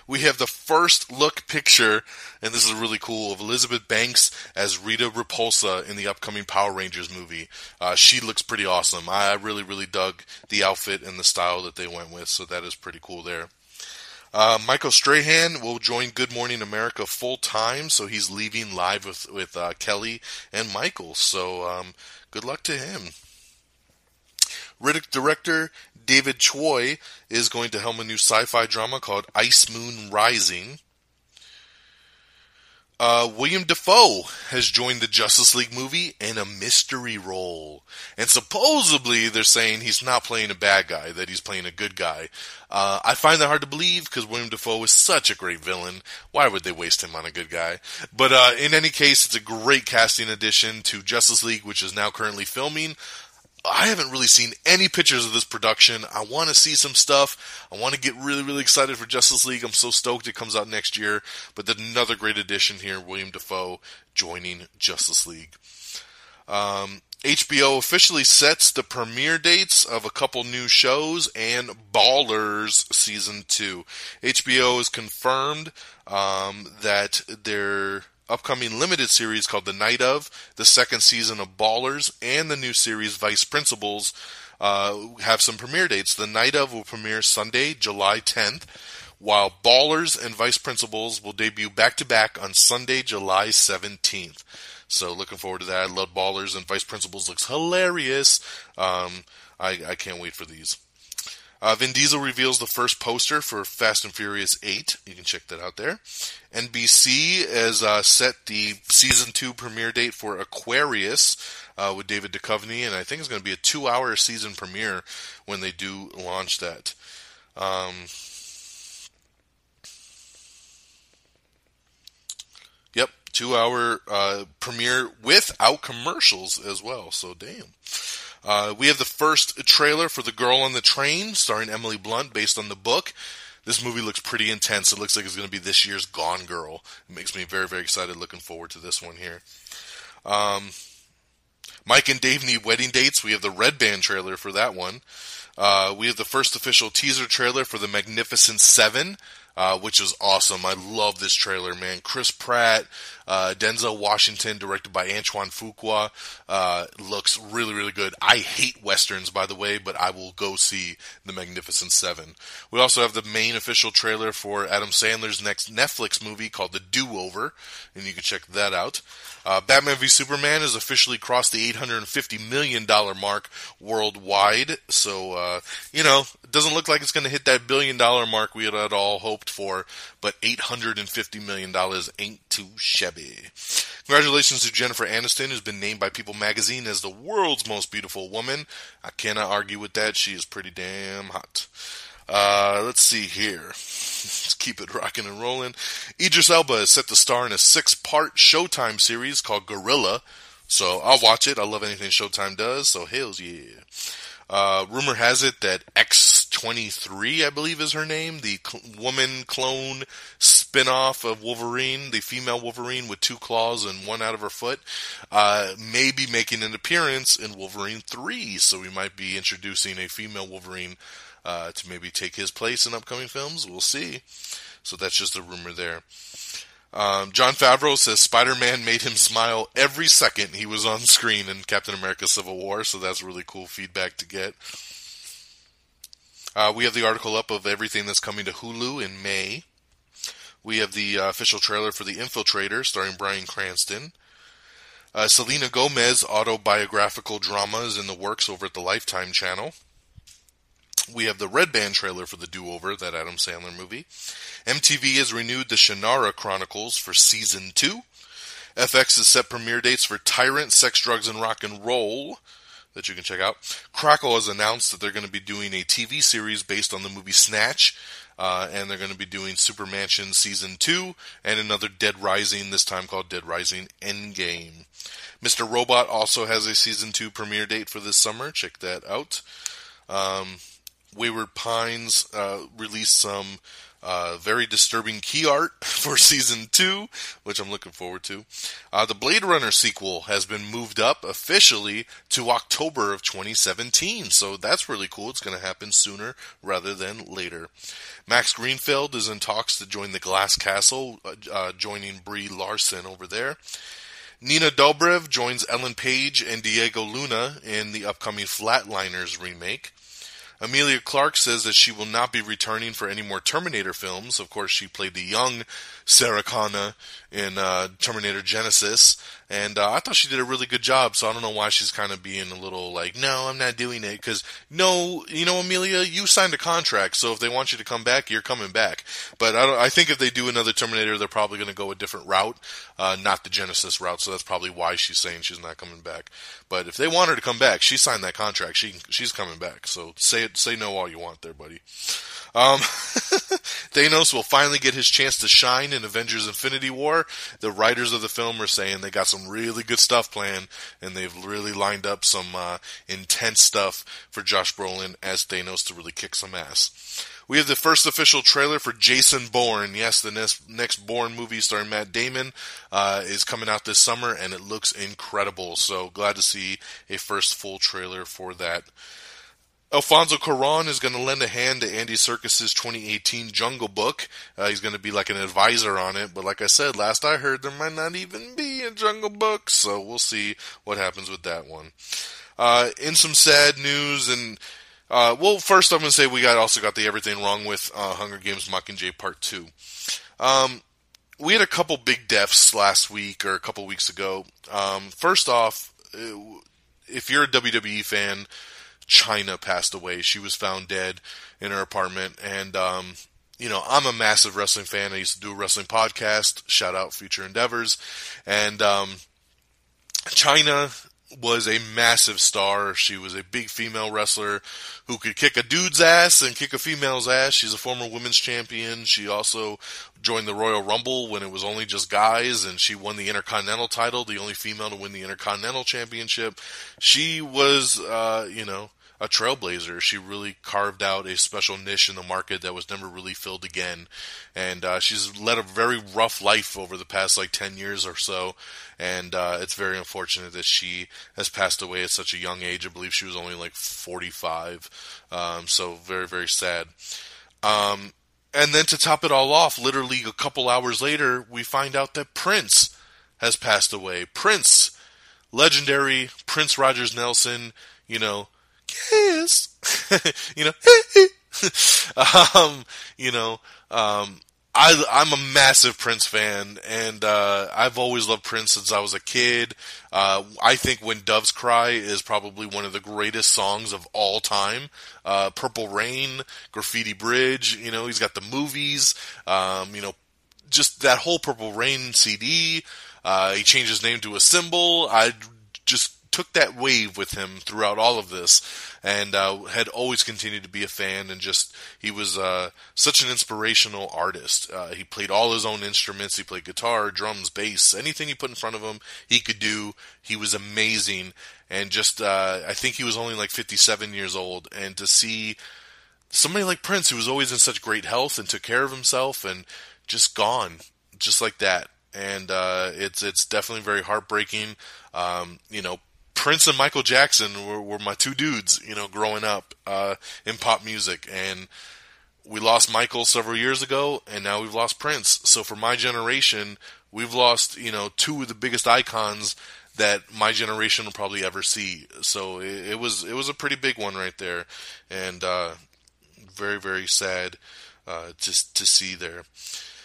[SPEAKER 5] We have the first look picture, and this is really cool, of Elizabeth Banks as Rita Repulsa in the upcoming Power Rangers movie. Uh, she looks pretty awesome. I really, really dug the outfit and the style that they went with, so that is pretty cool there. Uh, Michael Strahan will join Good Morning America full time, so he's leaving live with with uh, Kelly and Michael. So um, good luck to him. Riddick director David Twohy is going to helm a new sci-fi drama called Ice Moon Rising. Uh, William Dafoe has joined the Justice League movie in a mystery role. And supposedly they're saying he's not playing a bad guy, that he's playing a good guy. Uh, I find that hard to believe because William Dafoe is such a great villain. Why would they waste him on a good guy? But uh, in any case, it's a great casting addition to Justice League, which is now currently filming. I haven't really seen any pictures of this production. I want to see some stuff. I want to get really, really excited for Justice League. I'm so stoked it comes out next year. But another great addition here, William Dafoe joining Justice League. Um, HBO officially sets the premiere dates of a couple new shows and Ballers season two. HBO has confirmed um, that they're upcoming limited series called The Night of, the second season of Ballers, and the new series Vice Principals uh, have some premiere dates. The Night of will premiere Sunday, July 10th, while Ballers and Vice Principals will debut back to back on Sunday, July 17th. So looking forward to that. I love Ballers and Vice Principals looks hilarious. Um, I, I can't wait for these. Uh, Vin Diesel reveals the first poster for Fast and Furious 8. You can check that out there. NBC has uh, set the season 2 premiere date for Aquarius uh, with David Duchovny, and I think it's going to be a two hour season premiere when they do launch that. Um, yep, two hour uh, premiere without commercials as well, so damn. Uh, we have the first trailer for The Girl on the Train, starring Emily Blunt, based on the book. This movie looks pretty intense. It looks like it's going to be this year's Gone Girl. It makes me very, very excited. Looking forward to this one here. Um, Mike and Dave need wedding dates. We have the Red Band trailer for that one. Uh, we have the first official teaser trailer for the Magnificent Seven, uh, which is awesome. I love this trailer, man. Chris Pratt, uh, Denzel Washington, directed by Antoine Fuqua, uh, looks really, really good. I hate westerns, by the way, but I will go see the Magnificent Seven. We also have the main official trailer for Adam Sandler's next Netflix movie called The Do Over, and you can check that out. Uh, Batman v Superman has officially crossed the $850 million mark worldwide. So, uh, you know, it doesn't look like it's going to hit that billion dollar mark we had all hoped for, but $850 million ain't too shabby. Congratulations to Jennifer Aniston, who's been named by People magazine as the world's most beautiful woman. I cannot argue with that. She is pretty damn hot. Uh, let's see here. Let's keep it rocking and rolling. Idris Elba is set to star in a six-part Showtime series called Guerrilla. So I'll watch it. I love anything Showtime does. So hells yeah. Uh, rumor has it that X23, I believe is her name, the cl- woman clone spin-off of Wolverine, the female Wolverine with two claws and one out of her foot, uh, may be making an appearance in Wolverine 3. So we might be introducing a female Wolverine uh, to maybe take his place in upcoming films. We'll see. So that's just a rumor there. Um, Jon Favreau says Spider Man made him smile every second he was on screen in Captain America Civil War, so that's really cool feedback to get. Uh, we have the article up of everything that's coming to Hulu in May. We have the uh, official trailer for The Infiltrator starring Bryan Cranston. Uh, Selena Gomez autobiographical drama is in the works over at the Lifetime channel. We have the Red Band trailer for the Do Over, that Adam Sandler movie. MTV has renewed the Shannara Chronicles for season two. FX has set premiere dates for Tyrant, Sex, Drugs, and Rock and Roll that you can check out. Crackle has announced that they're going to be doing a TV series based on the movie Snatch, uh, and they're going to be doing Super Mansion season two and another Dead Rising, this time called Dead Rising Endgame. Mr. Robot also has a season two premiere date for this summer. Check that out. Um, Wayward Pines uh, released some uh, very disturbing key art for season two, which I'm looking forward to. Uh, the Blade Runner sequel has been moved up officially to October of 2017, so that's really cool. It's going to happen sooner rather than later. Max Greenfield is in talks to join the Glass Castle, uh, uh joining Brie Larson over there. Nina Dobrev joins Ellen Page and Diego Luna in the upcoming Flatliners remake. Emilia Clarke says that she will not be returning for any more Terminator films. Of course, she played the young Sarah Connor in uh, Terminator Genisys, and uh, I thought she did a really good job. So I don't know why she's kind of being a little like, no, I'm not doing it because no, you know, Amelia, you signed a contract, so if they want you to come back, you're coming back. But I, I think if they do another Terminator, they're probably going to go a different route, uh, not the Genisys route. So that's probably why she's saying she's not coming back. But if they want her to come back, she signed that contract. She she's coming back. So say it, say no all you want there, buddy. Um, Thanos will finally get his chance to shine in Avengers Infinity War. The writers of the film are saying they got some really good stuff planned, and they've really lined up some uh, intense stuff for Josh Brolin as Thanos to really kick some ass. We have the first official trailer for Jason Bourne. Yes, the next, next Bourne movie starring Matt Damon uh, is coming out this summer, and it looks incredible. So glad to see a first full trailer for that. Alfonso Cuarón is going to lend a hand to Andy Serkis's 2018 Jungle Book. Uh, he's going to be like an advisor on it, but like I said, last I heard, there might not even be a Jungle Book, so we'll see what happens with that one. Uh, in some sad news, and uh, well, first I'm going to say we got also got the everything wrong with uh, Hunger Games Mockingjay Part Two. Um, we had a couple big deaths last week or a couple weeks ago. Um, first off, uh, if you're a WWE fan Chyna passed away. She was found dead in her apartment, and um, you know, I'm a massive wrestling fan. I used to do a wrestling podcast. Shout out Future Endeavors, and um, Chyna was a massive star. She was a big female wrestler who could kick a dude's ass and kick a female's ass. She's a former women's champion. She also joined the Royal Rumble when it was only just guys, and she won the Intercontinental title, the only female to win the Intercontinental Championship. She was, uh, you know, a trailblazer. She really carved out a special niche in the market that was never really filled again. And uh, she's led a very rough life over the past like 10 years or so. And uh, it's very unfortunate that she has passed away at such a young age. I believe she was only like 45. Um, so very, very sad. Um, and then to top it all off, literally a couple hours later, we find out that Prince has passed away. Prince, legendary Prince Rogers Nelson, you know, kiss, you know, um, you know, um, I, I'm a massive Prince fan, and uh, I've always loved Prince since I was a kid. Uh, I think "When Doves Cry" is probably one of the greatest songs of all time. Uh, "Purple Rain," "Graffiti Bridge," you know, he's got the movies. Um, you know, just that whole "Purple Rain" CD. Uh, he changed his name to a symbol. I just took that wave with him throughout all of this, and uh, had always continued to be a fan. And just he was uh, such an inspirational artist. Uh, he played all his own instruments. He played guitar, drums, bass, anything you put in front of him, he could do. He was amazing, and just uh, I think he was only like 57 years old, and to see somebody like Prince, who was always in such great health and took care of himself, and just gone, just like that. And uh, it's it's definitely very heartbreaking. Um, you know, Prince and Michael Jackson were, were my two dudes, you know, growing up uh, in pop music, and we lost Michael several years ago, and now we've lost Prince. So for my generation, we've lost, you know, two of the biggest icons that my generation will probably ever see. So it, it was it was a pretty big one right there, and uh, very very sad uh, just to see there.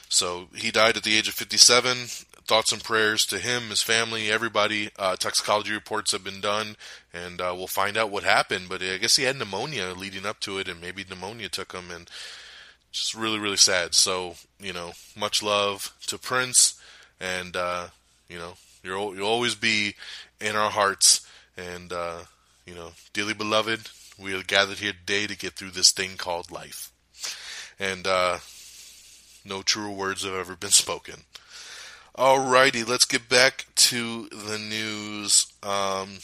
[SPEAKER 5] So he died at the age of 57 thoughts and prayers to him, his family, everybody. Uh, toxicology reports have been done, and uh, we'll find out what happened. But I guess he had pneumonia leading up to it, and maybe pneumonia took him, and just really, really sad. So you know, much love to Prince, and uh, you know, you'll you'll always be in our hearts, and uh, you know, dearly beloved, we are gathered here today to get through this thing called life, and uh, no truer words have ever been spoken. Alrighty, let's get back to the news. Um,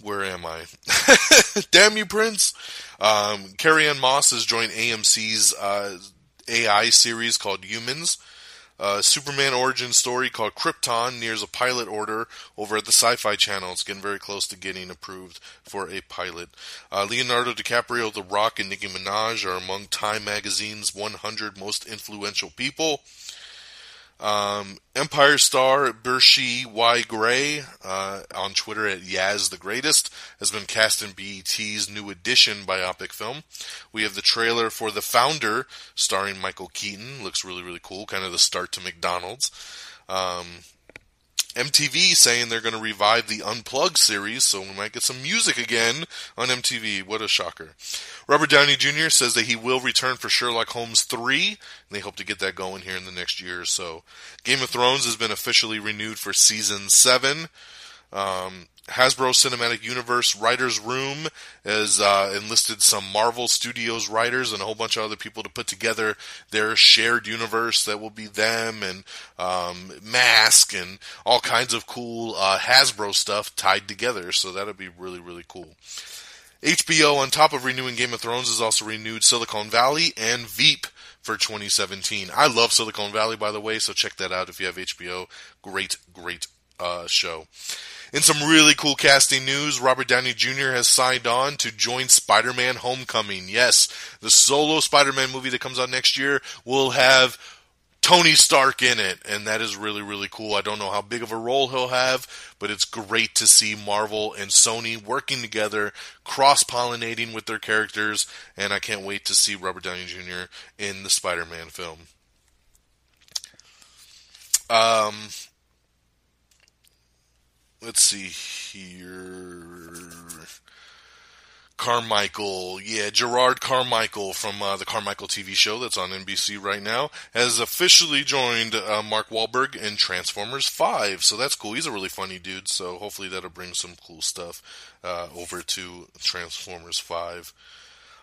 [SPEAKER 5] where am I? Damn you, Prince! Um, Carrie Ann Moss has joined AMC's uh, AI series called Humans. Uh, Superman origin story called Krypton nears a pilot order over at the Sci-Fi Channel. It's getting very close to getting approved for a pilot. Uh, Leonardo DiCaprio, The Rock, and Nicki Minaj are among Time Magazine's 100 most influential people. Um, Empire star Bryshere Y. Gray, uh, on Twitter at Yazz the Greatest, has been cast in BET's new edition biopic film. We have the trailer for The Founder, starring Michael Keaton. Looks really, really cool. Kind of the start to McDonald's. Um, MTV saying they're going to revive the Unplugged series, so we might get some music again on MTV. What a shocker. Robert Downey Jr. says that he will return for Sherlock Holmes 3, and they hope to get that going here in the next year or so. Game of Thrones has been officially renewed for season 7. Um, Hasbro Cinematic Universe Writers Room has uh, enlisted some Marvel Studios writers and a whole bunch of other people to put together their shared universe that will be them and um, Mask and all kinds of cool uh, Hasbro stuff tied together. So that'll be really, really cool. HBO, on top of renewing Game of Thrones, has also renewed Silicon Valley and Veep for 2017. I love Silicon Valley, by the way, so check that out if you have HBO. Great, great uh, show. In some really cool casting news, Robert Downey Jr. has signed on to join Spider Man Homecoming. Yes, the solo Spider Man movie that comes out next year will have Tony Stark in it, and that is really, really cool. I don't know how big of a role he'll have, but it's great to see Marvel and Sony working together, cross pollinating with their characters, and I can't wait to see Robert Downey Jr. in the Spider Man film. Um, let's see here. Carmichael, yeah, Jerrod Carmichael from uh, the Carmichael TV show that's on NBC right now has officially joined uh, Mark Wahlberg in Transformers 5. So that's cool. He's a really funny dude. So hopefully that'll bring some cool stuff uh, over to Transformers 5.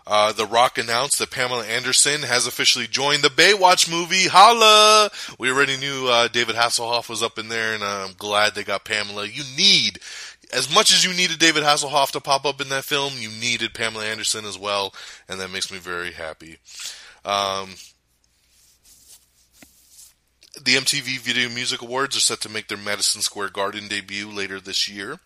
[SPEAKER 5] Uh, the Rock announced that Pamela Anderson has officially joined the Baywatch movie. Holla! We already knew uh, David Hasselhoff was up in there, and I'm glad they got Pamela. You need as much as you needed David Hasselhoff to pop up in that film, you needed Pamela Anderson as well, and that makes me very happy. Um, the MTV Video Music Awards are set to make their Madison Square Garden debut later this year.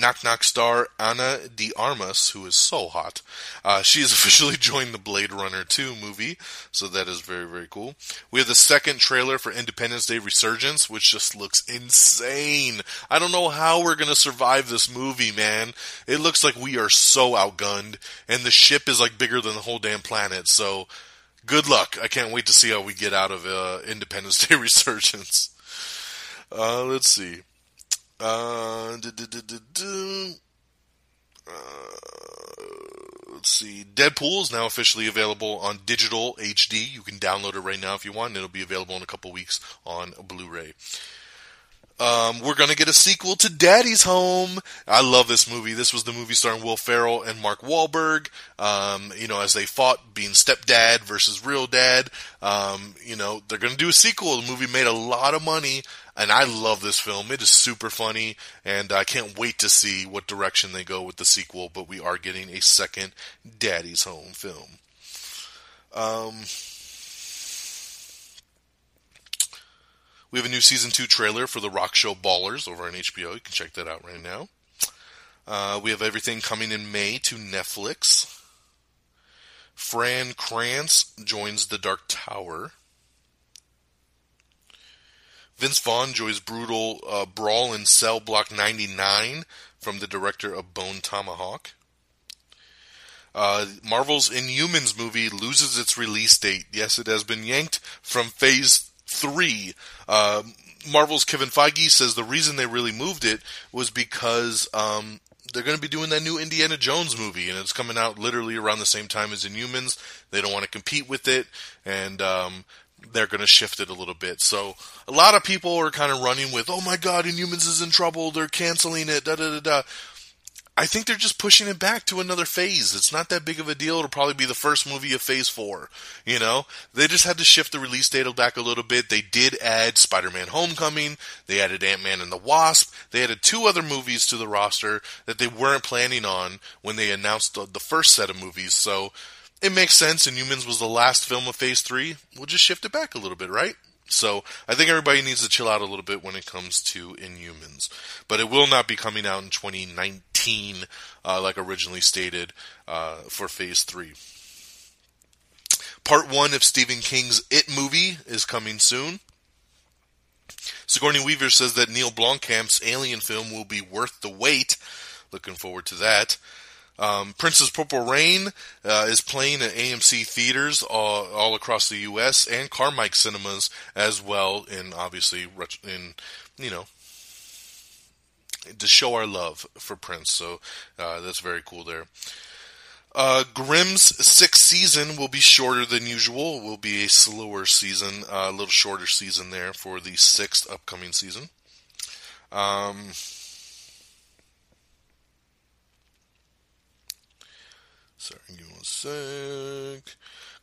[SPEAKER 5] Knock Knock star Ana de Armas, who is so hot. Uh, she has officially joined the Blade Runner 2 movie, so that is very, very cool. We have the second trailer for Independence Day Resurgence, which just looks insane. I don't know how we're going to survive this movie, man. It looks like we are so outgunned, and the ship is like bigger than the whole damn planet, so good luck. I can't wait to see how we get out of uh, Independence Day Resurgence. Uh, let's see. Uh, let's see. Deadpool is now officially available on digital HD. You can download it right now if you want. It'll be available in a couple weeks on Blu-ray. Um, we're gonna get a sequel to Daddy's Home. I love this movie. This was the movie starring Will Ferrell and Mark Wahlberg. Um, you know, as they fought being stepdad versus real dad. Um, you know, they're gonna do a sequel. The movie made a lot of money, and I love this film. It is super funny, and I can't wait to see what direction they go with the sequel. But we are getting a second Daddy's Home film. Um, We have a new season two trailer for the rock show Ballers over on HBO. You can check that out right now. Uh, we have everything coming in May to Netflix. Fran Kranz joins the Dark Tower. Vince Vaughn joins brutal uh, brawl in Cell Block 99 from the director of Bone Tomahawk. Uh, Marvel's Inhumans movie loses its release date. Yes, it has been yanked from Phase three. Uh, Marvel's Kevin Feige says the reason they really moved it was because um, they're going to be doing that new Indiana Jones movie, and it's coming out literally around the same time as Inhumans. They don't want to compete with it, and um, they're going to shift it a little bit. So a lot of people are kind of running with, "Oh my God, Inhumans is in trouble. They're canceling it." Da da da da. I think they're just pushing it back to another phase. It's not that big of a deal. It'll probably be the first movie of Phase 4. You know? They just had to shift the release date back a little bit. They did add Spider Man Homecoming. They added Ant Man and the Wasp. They added two other movies to the roster that they weren't planning on when they announced the, the first set of movies. So it makes sense. And Inhumans was the last film of Phase 3. We'll just shift it back a little bit, right? So I think everybody needs to chill out a little bit when it comes to Inhumans. But it will not be coming out in 2019, uh, like originally stated, uh, for Phase 3. Part 1 of Stephen King's It movie is coming soon. Sigourney Weaver says that Neill Blomkamp's Alien film will be worth the wait. Looking forward to that. Um, Prince's Purple Rain uh, is playing at AMC theaters all, all, across the U.S. and Carmike cinemas as well, and obviously in you know to show our love for Prince. So uh, that's very cool there. Uh, Grimm's sixth season will be shorter than usual. It will be a slower season, a little shorter season there for the sixth upcoming season. Um, Sorry, give me one sec.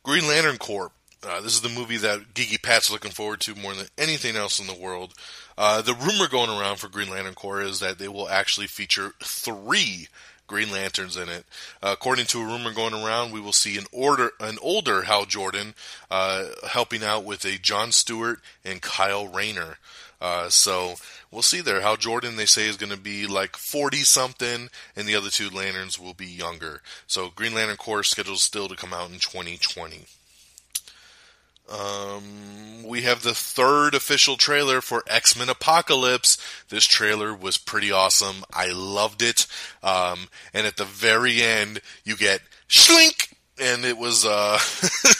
[SPEAKER 5] Green Lantern Corps. Uh, this is the movie that Geeky Pat's looking forward to more than anything else in the world. Uh, the rumor going around for Green Lantern Corps is that they will actually feature three Green Lanterns in it. Uh, according to a rumor going around, we will see an order an older Hal Jordan uh, helping out with a John Stewart and Kyle Rayner. Uh, so we'll see there. Hal Jordan, they say, is going to be like 40 something, and the other two lanterns will be younger. So Green Lantern Corps scheduled still to come out in 2020. Um, we have the third official trailer for X Men Apocalypse. This trailer was pretty awesome. I loved it. Um, and at the very end, you get Shlink! And it was, uh,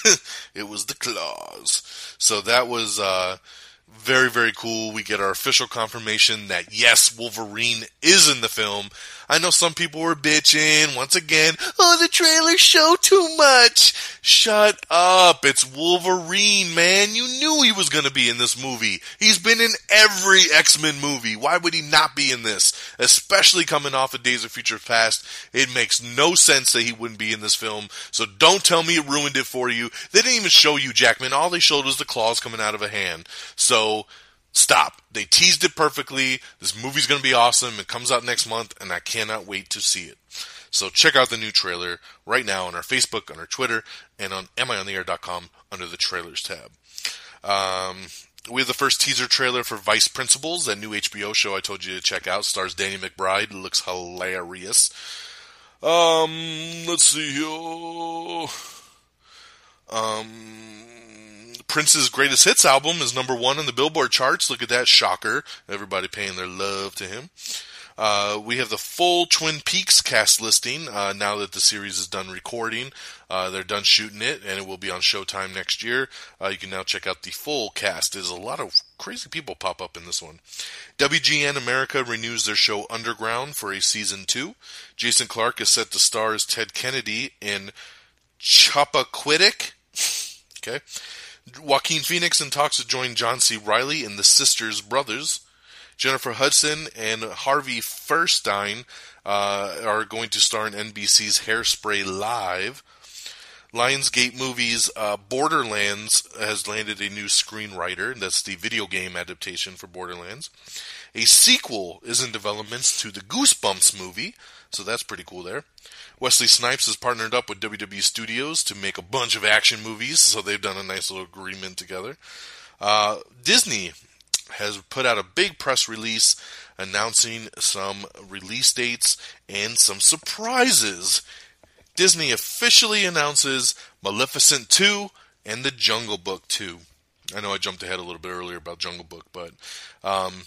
[SPEAKER 5] it was the claws. So that was, uh, very, very cool. We get our official confirmation that yes, Wolverine is in the film. I know some people were bitching once again. Oh, the trailers show too much. Shut up. It's Wolverine, man. You knew he was going to be in this movie. He's been in every X-Men movie. Why would he not be in this? Especially coming off of Days of Future Past. It makes no sense that he wouldn't be in this film. So don't tell me it ruined it for you. They didn't even show you Jackman. All they showed was the claws coming out of a hand. So stop. They teased it perfectly. This movie's going to be awesome. It comes out next month, and I cannot wait to see it. So check out the new trailer right now on our Facebook, on our Twitter, and on amiontheair.com under the trailers tab. Um, we have the first teaser trailer for Vice Principals, that new HBO show I told you to check out. Stars Danny McBride. Looks hilarious. Um, let's see here. Um, Prince's greatest hits album is number one on the Billboard charts. Look at that shocker! Everybody paying their love to him. Uh, we have the full Twin Peaks cast listing uh, now that the series is done recording. Uh, they're done shooting it, and it will be on Showtime next year. Uh, you can now check out the full cast. There's a lot of crazy people pop up in this one. WGN America renews their show Underground for a season two. Jason Clarke is set to star as Ted Kennedy in Chappaquiddick. Okay. Joaquin Phoenix in talks to join John C. Reilly in The Sisters Brothers. Jennifer Hudson and Harvey Fierstein uh, are going to star in NBC's Hairspray Live. Lionsgate Movies uh, Borderlands has landed a new screenwriter. That's the video game adaptation for Borderlands. A sequel is in development to the Goosebumps movie, so that's pretty cool there. Wesley Snipes has partnered up with WWE Studios to make a bunch of action movies, so they've done a nice little agreement together. Uh, Disney has put out a big press release announcing some release dates and some surprises. Disney officially announces Maleficent 2 and The Jungle Book 2. I know I jumped ahead a little bit earlier about Jungle Book, but um,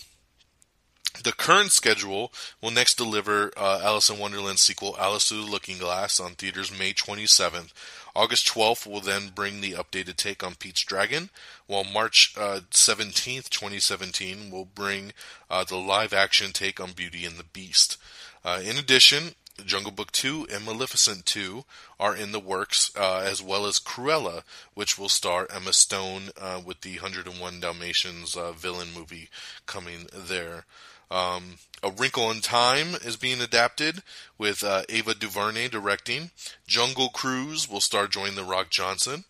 [SPEAKER 5] the current schedule will next deliver uh, Alice in Wonderland sequel Alice Through the Looking Glass on theaters May 27th. August 12th will then bring the updated take on Pete's Dragon, while March uh, 17th, 2017 will bring uh, the live action take on Beauty and the Beast. Uh, in addition, Jungle Book 2 and Maleficent 2 are in the works, uh, as well as Cruella, which will star Emma Stone uh, with the 101 Dalmatians uh, villain movie coming there. Um, a Wrinkle in Time is being adapted with uh, Ava DuVernay directing. Jungle Cruise will star Dwayne The Rock Johnson.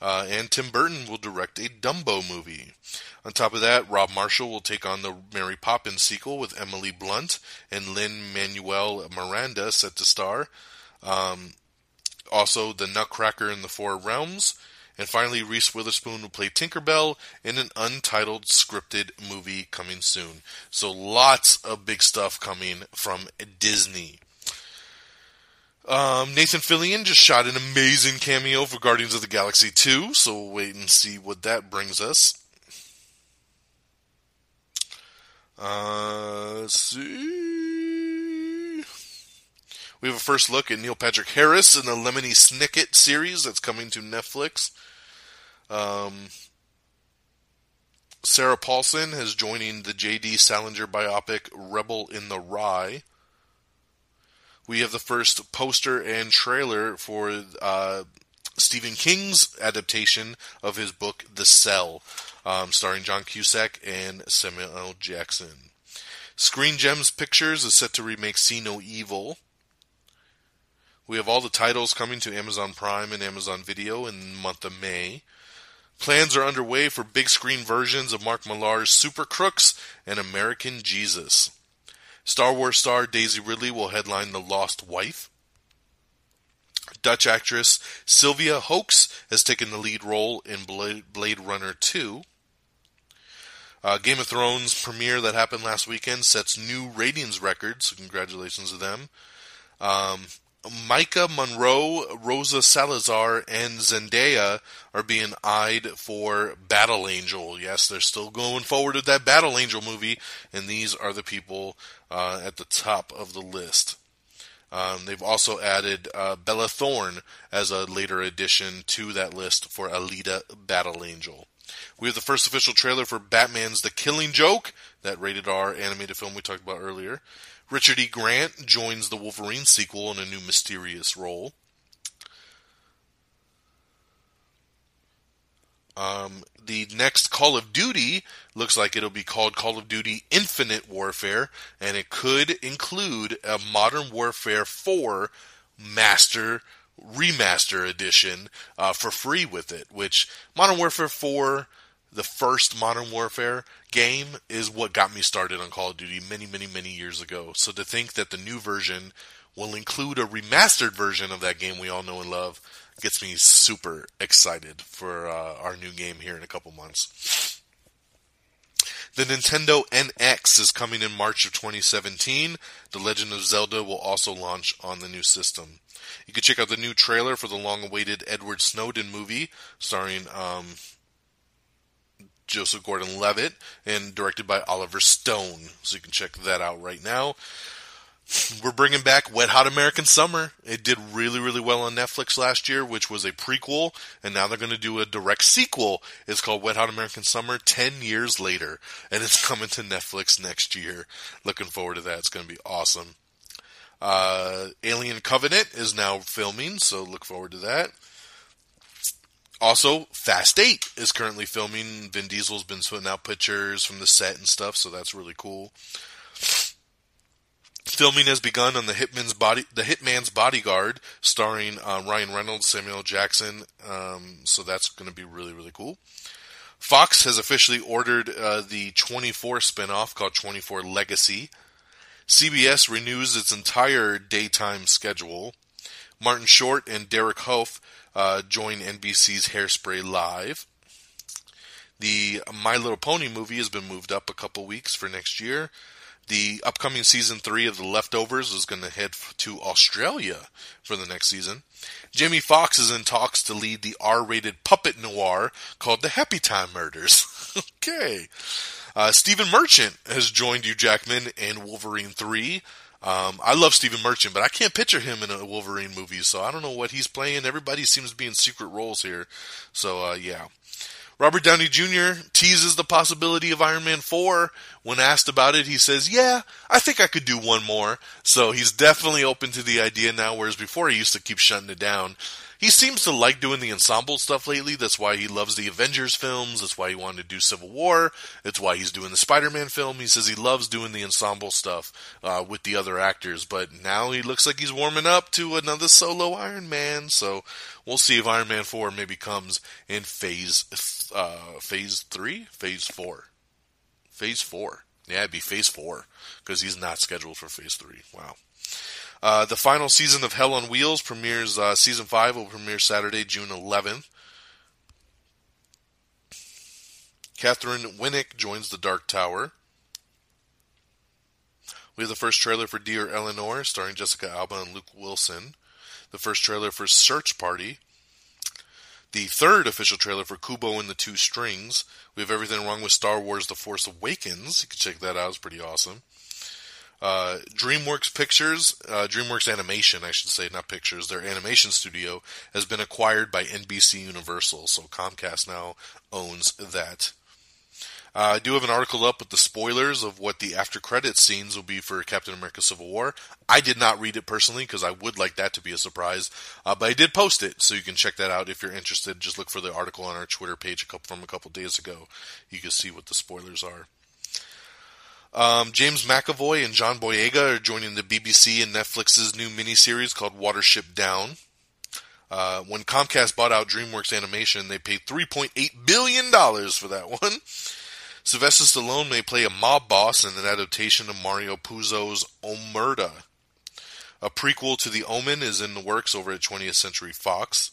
[SPEAKER 5] Uh, and Tim Burton will direct a Dumbo movie. On top of that, Rob Marshall will take on the Mary Poppins sequel with Emily Blunt and Lin Manuel Miranda set to star. Um, also, The Nutcracker in the Four Realms. And finally, Reese Witherspoon will play Tinkerbell in an untitled scripted movie coming soon. So lots of big stuff coming from Disney. Um, Nathan Fillion just shot an amazing cameo for Guardians of the Galaxy 2, so we'll wait and see what that brings us. Uh, see. We have a first look at Neil Patrick Harris in the Lemony Snicket series that's coming to Netflix. Um, Sarah Paulson is joining the J.D. Salinger biopic Rebel in the Rye we have the first poster and trailer for uh, Stephen King's adaptation of his book The Cell, um, starring John Cusack and Samuel L. Jackson. Screen Gems Pictures is set to remake See No Evil. We have all the titles coming to Amazon Prime and Amazon Video in the month of May. Plans are underway for big screen versions of Mark Millar's Super Crooks and American Jesus. Star Wars star Daisy Ridley will headline The Lost Wife. Dutch actress Sylvia Hoeks has taken the lead role in Blade Runner 2. Uh, Game of Thrones premiere that happened last weekend sets new ratings records, congratulations to them. Um, Maika Monroe, Rosa Salazar, and Zendaya are being eyed for Battle Angel. Yes, they're still going forward with that Battle Angel movie, and these are the people uh, at the top of the list. Um, they've also added uh, Bella Thorne as a later addition to that list for Alita Battle Angel. We have the first official trailer for Batman's The Killing Joke, that rated R animated film we talked about earlier. Richard E. Grant joins the Wolverine sequel in a new mysterious role. Um, the next Call of Duty looks like it'll be called Call of Duty Infinite Warfare, and it could include a Modern Warfare 4 Master Remaster Edition uh, for free with it. Which Modern Warfare 4 the first Modern Warfare game is what got me started on Call of Duty many, many, many years ago. So to think that the new version will include a remastered version of that game we all know and love gets me super excited for uh, our new game here in a couple months. The Nintendo NX is coming in March of 2017. The Legend of Zelda will also launch on the new system. You can check out the new trailer for the long-awaited Edward Snowden movie, starring um, Joseph Gordon-Levitt and directed by Oliver Stone. So you can check that out right now. We're bringing back Wet Hot American Summer. It did really, really well on Netflix last year, which was a prequel, and now they're going to do a direct sequel. It's called Wet Hot American Summer 10 years later, and it's coming to Netflix next year. Looking forward to that. It's going to be awesome. Uh, Alien Covenant is now filming, so look forward to that. Also, Fast 8 is currently filming. Vin Diesel's been putting out pictures from the set and stuff, so that's really cool. Filming has begun on the Hitman's body, the Hitman's Bodyguard, starring uh, Ryan Reynolds, Samuel Jackson. Um, so that's going to be really really cool. Fox has officially ordered uh, the 24 spinoff called 24 Legacy. CBS renews its entire daytime schedule. Martin Short and Derek Hough uh, join NBC's Hairspray Live. The My Little Pony movie has been moved up a couple weeks for next year. The upcoming season three of The Leftovers is going to head to Australia for the next season. Jamie Foxx is in talks to lead the R-rated puppet noir called The Happy Time Murders. okay. Uh, Stephen Merchant has joined Hugh Jackman in Wolverine 3. Um, I love Stephen Merchant, but I can't picture him in a Wolverine movie, so I don't know what he's playing. Everybody seems to be in secret roles here. So, uh, yeah. Robert Downey Jr. teases the possibility of Iron Man 4. When asked about it, he says, Yeah, I think I could do one more. So he's definitely open to the idea now, whereas before he used to keep shutting it down. He seems to like doing the ensemble stuff lately. That's why he loves the Avengers films. That's why he wanted to do Civil War. That's why he's doing the Spider Man film. He says he loves doing the ensemble stuff uh, with the other actors. But now he looks like he's warming up to another solo Iron Man. So we'll see if Iron Man 4 maybe comes in phase uh, phase 3, phase 4. Phase 4. Yeah, it'd be phase 4 because he's not scheduled for phase 3. Wow. Uh, the final season of Hell on Wheels premieres. Uh, season five will premiere Saturday, June 11th. Katheryn Winnick joins the Dark Tower. We have the first trailer for Dear Eleanor, starring Jessica Alba and Luke Wilson. The first trailer for Search Party. The third official trailer for Kubo and the Two Strings. We have everything wrong with Star Wars: The Force Awakens. You can check that out; it's pretty awesome. Uh, DreamWorks Pictures, uh, DreamWorks Animation, I should say, not Pictures, their animation studio has been acquired by NBC Universal, so Comcast now owns that. Uh, I do have an article up with the spoilers of what the after credit scenes will be for Captain America Civil War. I did not read it personally because I would like that to be a surprise, uh, but I did post it, so you can check that out if you're interested. Just look for the article on our Twitter page a couple, from a couple days ago. You can see what the spoilers are. Um, James McAvoy and John Boyega are joining the BBC and Netflix's new miniseries called Watership Down. Uh, when Comcast bought out DreamWorks Animation, they paid $3.8 billion for that one. Sylvester Stallone may play a mob boss in an adaptation of Mario Puzo's Omerta. A prequel to The Omen is in the works over at 20th Century Fox.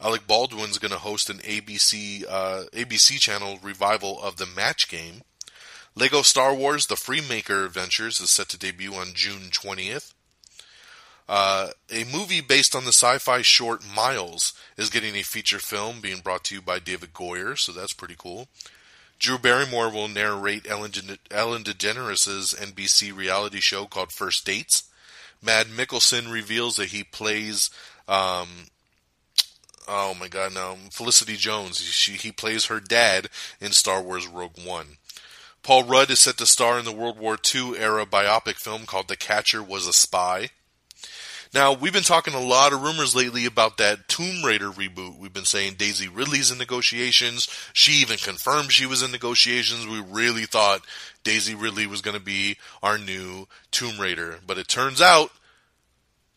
[SPEAKER 5] Alec Baldwin's going to host an ABC uh, ABC channel revival of the Match Game. Lego Star Wars The Freemaker Adventures is set to debut on June 20th. Uh, a movie based on the sci fi short Miles is getting a feature film being brought to you by David Goyer, so that's pretty cool. Drew Barrymore will narrate Ellen, De- Ellen DeGeneres' NBC reality show called First Dates. Mads Mikkelsen reveals that he plays, um, oh my god, now Felicity Jones. She, he plays her dad in Star Wars Rogue One. Paul Rudd is set to star in the World War II era biopic film called The Catcher Was a Spy. Now, we've been talking a lot of rumors lately about that Tomb Raider reboot. We've been saying Daisy Ridley's in negotiations. She even confirmed she was in negotiations. We really thought Daisy Ridley was going to be our new Tomb Raider. But it turns out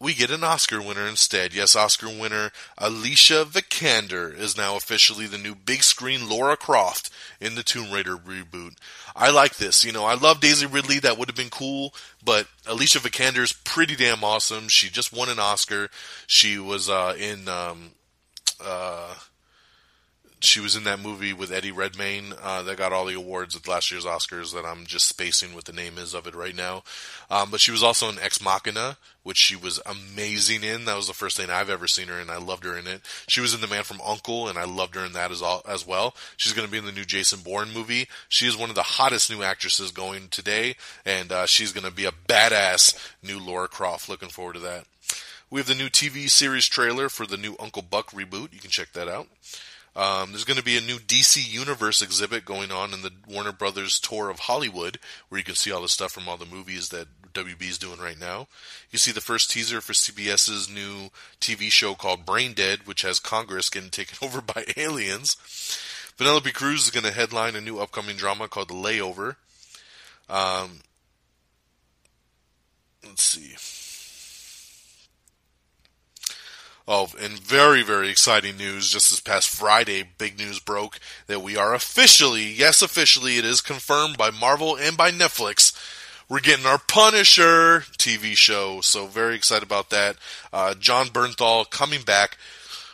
[SPEAKER 5] we get an Oscar winner instead. Yes, Oscar winner Alicia Vikander is now officially the new big screen Laura Croft in the Tomb Raider reboot. I like this. You know, I love Daisy Ridley. That would have been cool, but Alicia Vikander is pretty damn awesome. She just won an Oscar. She was uh, in um, uh, she was in that movie with Eddie Redmayne uh, that got all the awards at last year's Oscars. That I'm just spacing what the name is of it right now. Um, but she was also in Ex Machina, which she was amazing in. That was the first thing I've ever seen her in. I loved her in it. She was in The Man from Uncle, and I loved her in that as, all, as well. She's going to be in the new Jason Bourne movie. She is one of the hottest new actresses going today, and uh, she's going to be a badass new Laura Croft. Looking forward to that. We have the new TV series trailer for the new Uncle Buck reboot. You can check that out. Um, there's going to be a new DC Universe exhibit going on in the Warner Brothers tour of Hollywood, where you can see all the stuff from all the movies that WB is doing right now. You see the first teaser for CBS's new TV show called Brain Dead, which has Congress getting taken over by aliens. Penelope Cruz is going to headline a new upcoming drama called The Layover. Um, let's see. Oh, and very, very exciting news. Just this past Friday, big news broke that we are officially, yes, officially, it is confirmed by Marvel and by Netflix. We're getting our Punisher TV show. So, very excited about that. Uh, Jon Bernthal coming back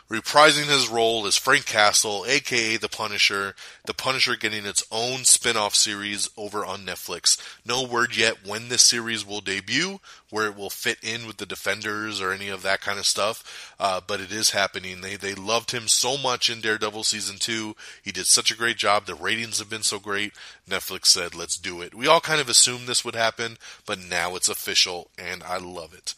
[SPEAKER 5] reprising his role as Frank Castle, aka The Punisher. The Punisher getting its own spin off series over on Netflix. No word yet when this series will debut, where it will fit in with the Defenders or any of that kind of stuff, uh, but it is happening. They, they loved him so much in Daredevil Season 2. He did such a great job. The ratings have been so great. Netflix said, let's do it. We all kind of assumed this would happen, but now it's official, and I love it.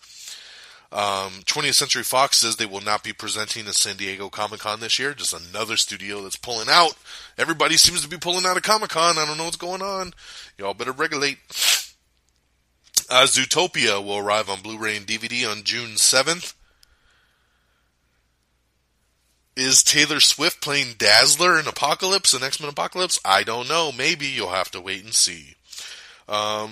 [SPEAKER 5] Um, 20th Century Fox says they will not be presenting at San Diego Comic Con this year. Just another studio that's pulling out. Everybody seems to be pulling out of Comic Con. I don't know what's going on. Y'all better regulate. Uh, Zootopia will arrive on Blu ray and DVD on June 7th. Is Taylor Swift playing Dazzler in Apocalypse, in X Men Apocalypse? I don't know. Maybe you'll have to wait and see. Um,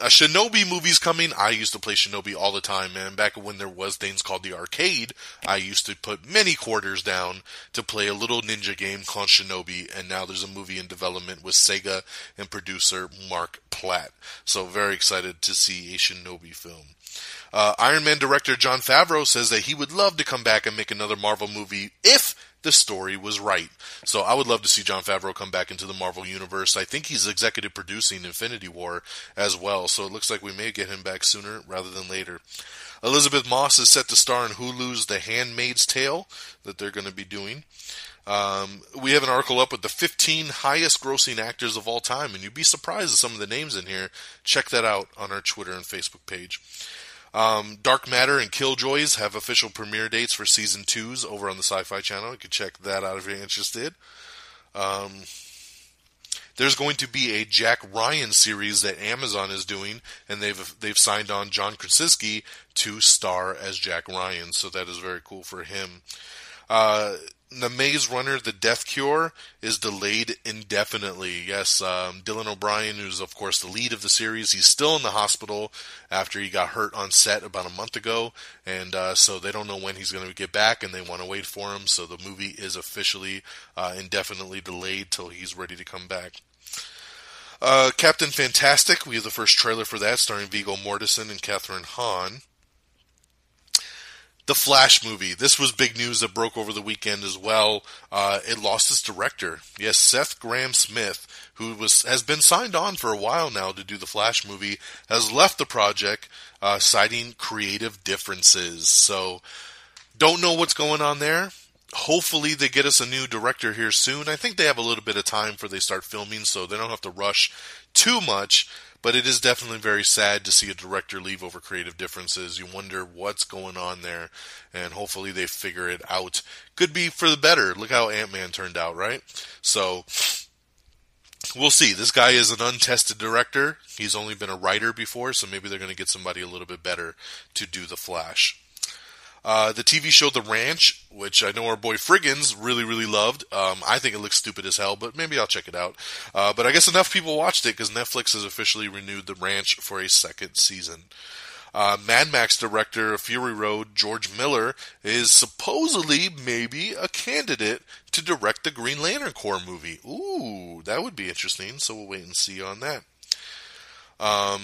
[SPEAKER 5] a Shinobi movie's coming. I used to play Shinobi all the time, man. Back when there was things called the arcade, I used to put many quarters down to play a little ninja game called Shinobi, and now there's a movie in development with Sega and producer Mark Platt. So very excited to see a Shinobi film. Uh, Iron Man director Jon Favreau says that he would love to come back and make another Marvel movie if the story was right. So I would love to see Jon Favreau come back into the Marvel universe. I think he's executive producing Infinity War as well, so it looks like we may get him back sooner rather than later. Elisabeth Moss is set to star in Hulu's The Handmaid's Tale that they're going to be doing. Um, we have an article up with the 15 highest grossing actors of all time, and you'd be surprised at some of the names in here. Check that out on our Twitter and Facebook page. Um, Dark Matter and Killjoys have official premiere dates for season twos over on the Sci Fi Channel. You can check that out if you're interested. Um, there's going to be a Jack Ryan series that Amazon is doing, and they've they've signed on John Krasinski to star as Jack Ryan, so that is very cool for him. Uh, the Maze Runner, The Death Cure, is delayed indefinitely. Yes, um, Dylan O'Brien, who's of course the lead of the series, he's still in the hospital after he got hurt on set about a month ago, and uh, so they don't know when he's going to get back, and they want to wait for him. So the movie is officially uh, indefinitely delayed till he's ready to come back. Uh, Captain Fantastic, we have the first trailer for that, starring Viggo Mortensen and Kathryn Hahn. The Flash movie. This was big news that broke over the weekend as well. Uh, it lost its director. Yes, Seth Grahame-Smith, who was has been signed on for a while now to do the Flash movie, has left the project, uh, citing creative differences. So, don't know what's going on there. Hopefully, they get us a new director here soon. I think they have a little bit of time before they start filming, so they don't have to rush too much. But it is definitely very sad to see a director leave over creative differences. You wonder what's going on there, and hopefully they figure it out. Could be for the better. Look how Ant Man turned out, right? So we'll see. This guy is an untested director. He's only been a writer before, so maybe they're going to get somebody a little bit better to do the Flash. Uh, the TV show The Ranch, which I know our boy Friggins really, really loved. Um, I think it looks stupid as hell, but maybe I'll check it out. Uh, but I guess enough people watched it because Netflix has officially renewed The Ranch for a second season. Uh, Mad Max director of Fury Road, George Miller, is supposedly maybe a candidate to direct the Green Lantern Corps movie. Ooh, that would be interesting. So we'll wait and see on that. Um,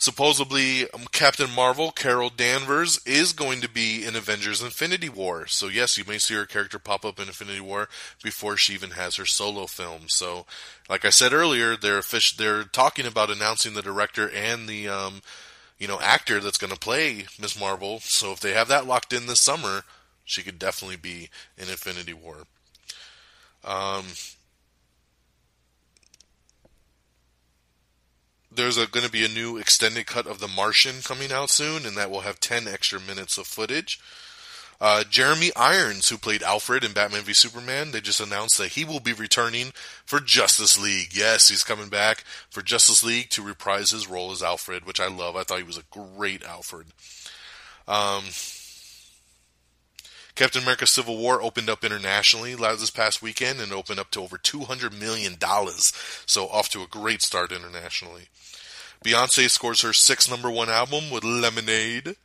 [SPEAKER 5] supposedly um, Captain Marvel, Carol Danvers, is going to be in Avengers Infinity War. So, yes, you may see her character pop up in Infinity War before she even has her solo film. So, like I said earlier, they're fish, they're talking about announcing the director and the um, you know actor that's going to play Miss Marvel. So, if they have that locked in this summer, she could definitely be in Infinity War. Um, there's going to be a new extended cut of The Martian coming out soon, and that will have 10 extra minutes of footage. Uh, Jeremy Irons, who played Alfred in Batman v Superman, they just announced that he will be returning for Justice League. Yes, he's coming back for Justice League to reprise his role as Alfred, which I love. I thought he was a great Alfred. Um, Captain America Civil War opened up internationally this past weekend and opened up to over $200 million. So off to a great start internationally. Beyonce scores her sixth number one album with Lemonade.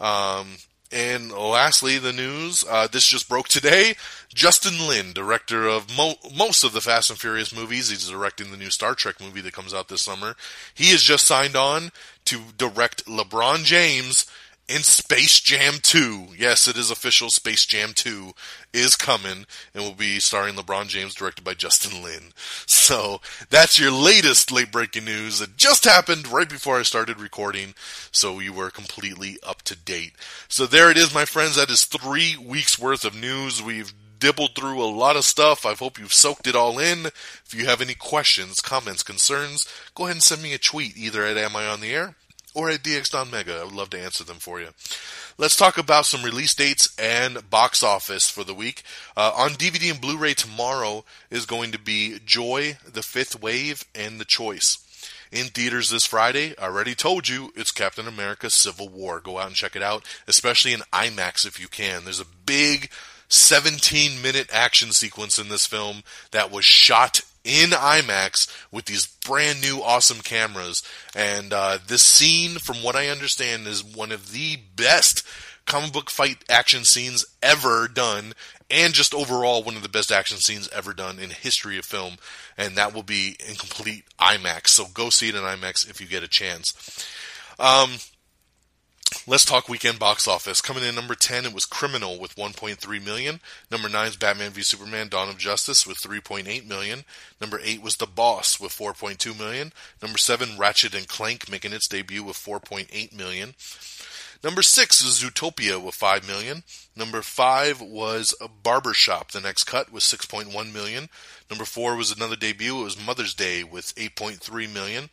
[SPEAKER 5] Um, and lastly, the news. Uh, this just broke today. Justin Lin, director of mo- most of the Fast and Furious movies, he's directing the new Star Trek movie that comes out this summer. He has just signed on to direct LeBron James in Space Jam 2. Yes, it is official. Space Jam 2 is coming and will be starring LeBron James, directed by Justin Lin. So that's your latest late breaking news. It just happened right before I started recording, so you were completely up to date. So there it is, my friends. That is three weeks worth of news. We've dibbled through a lot of stuff. I hope you've soaked it all in. If you have any questions, comments, concerns, go ahead and send me a tweet either at Am I on the Air or at DX Mega. I would love to answer them for you. Let's talk about some release dates and box office for the week. Uh, on DVD and Blu-ray tomorrow is going to be Joy, The Fifth Wave, and The Choice. In theaters this Friday, I already told you it's Captain America Civil War. Go out and check it out, especially in IMAX if you can. There's a big 17 minute action sequence in this film that was shot in IMAX with these brand new awesome cameras. And uh, this scene, from what I understand, is one of the best comic book fight action scenes ever done, and just overall one of the best action scenes ever done in history of film. And that will be in complete IMAX. So go see it in IMAX if you get a chance. Um, Let's talk weekend box office. Coming in number 10, it was Criminal with 1.3 million. Number 9 is Batman v Superman Dawn of Justice with 3.8 million. Number 8 was The Boss with 4.2 million. Number 7, Ratchet and Clank making its debut with 4.8 million. Number 6 is Zootopia with 5 million. Number 5 was Barbershop, the next cut with 6.1 million. Number 4 was another debut, it was Mother's Day with 8.3 million.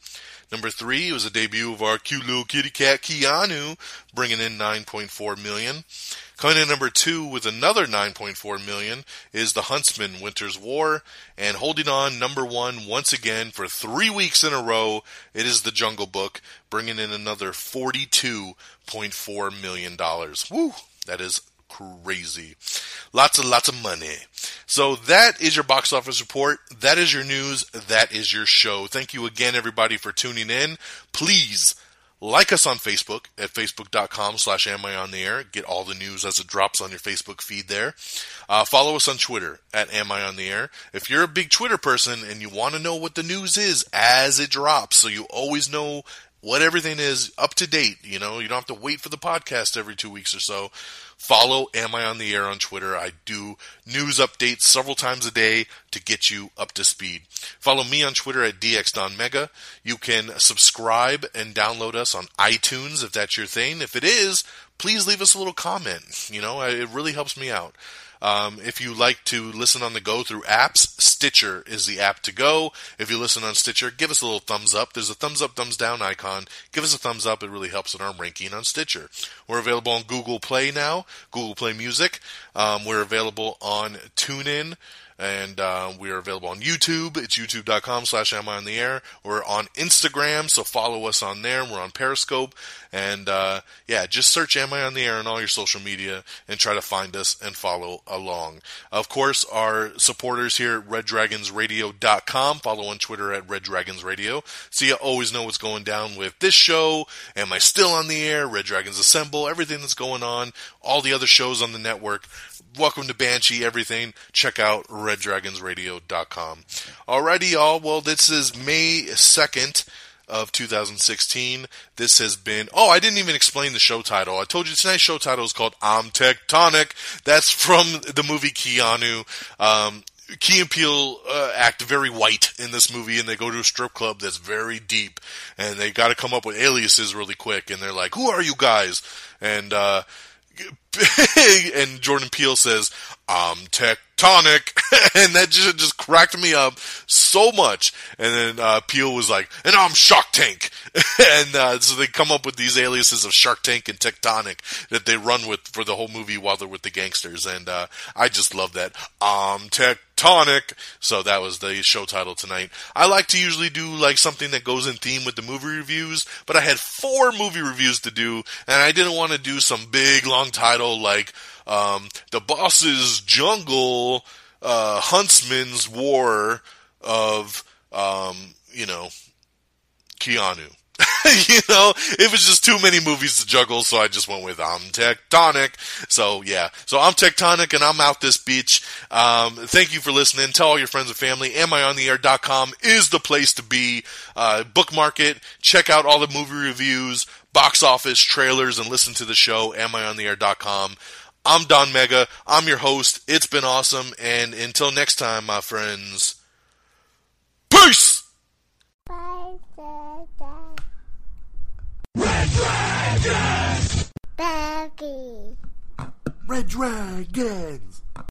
[SPEAKER 5] Number three was the debut of our cute little kitty cat Keanu, bringing in 9.4 million. Coming in number two with another 9.4 million is The Huntsman Winter's War, and holding on number one once again for three weeks in a row, it is The Jungle Book, bringing in another 42.4 million dollars. Woo! That is crazy. Lots and lots of money. So that is your box office report. That is your news. That is your show. Thank you again, everybody, for tuning in. Please like us on Facebook at facebook.com slash am I on the air. Get all the news as it drops on your Facebook feed there. Uh, follow us on Twitter at am I on the air. If you're a big Twitter person and you want to know what the news is as it drops, so you always know what everything is up to date, you know, you don't have to wait for the podcast every two weeks or so Follow Am I on the Air on Twitter. I do news updates several times a day to get you up to speed. Follow me on Twitter at DXDonMega. You can subscribe and download us on iTunes if that's your thing. If it is, please leave us a little comment. You know, it really helps me out. Um, if you like to listen on the go through apps, Stitcher is the app to go. If you listen on Stitcher, give us a little thumbs up. There's a thumbs up, thumbs down icon. Give us a thumbs up. It really helps in our ranking on Stitcher. We're available on Google Play now, Google Play Music. Um, we're available on TuneIn and uh, we are available on YouTube. It's youtube.com slash am I on the air. We're on Instagram, so follow us on there. We're on Periscope. And uh, yeah, just search Am I on the Air on all your social media and try to find us and follow along. Of course, our supporters here at RedDragonsRadio.com follow on Twitter at Red Dragons Radio, so you always know what's going down with this show. Am I still on the air? Red Dragons Assemble, everything that's going on, all the other shows on the network. Welcome to Banshee, everything. Check out reddragonsradio.com. Alrighty, y'all. Well, this is May 2nd of 2016. This has been, oh, I didn't even explain the show title. I told you tonight's show title is called I'm Tech Tonic. That's from the movie Keanu. Um, Key and Peele uh, act very white in this movie, and they go to a strip club that's very deep, and they got to come up with aliases really quick. And they're like, "Who are you guys?" And uh, and Jordan Peele says, "I'm Tech Tonic," and that just just cracked me up so much. And then uh, Peele was like, "And I'm Shark Tank," and uh, so they come up with these aliases of Shark Tank and Tech Tonic that they run with for the whole movie while they're with the gangsters. And uh, I just love that. I'm Tech Tonic. So that was the show title tonight. I like to usually do like something that goes in theme with the movie reviews, but I had four movie reviews to do, and I didn't want to do some big long title like um, "The Boss's Jungle." Uh, Huntsman's War of, um, you know, Keanu. you know, it was just too many movies to juggle, so I just went with I'm Tech Tonic. So yeah, so I'm Tech Tonic and I'm out this beach. Um, thank you for listening. Tell all your friends and family. AmIOnTheAir.com is the place to be. Uh, bookmark it. Check out all the movie reviews, box office trailers, and listen to the show. AmIOnTheAir.com. I'm Don Mega. I'm your host. It's been awesome, and until next time, my friends. Peace!
[SPEAKER 6] Baggy.
[SPEAKER 2] Red Dragons!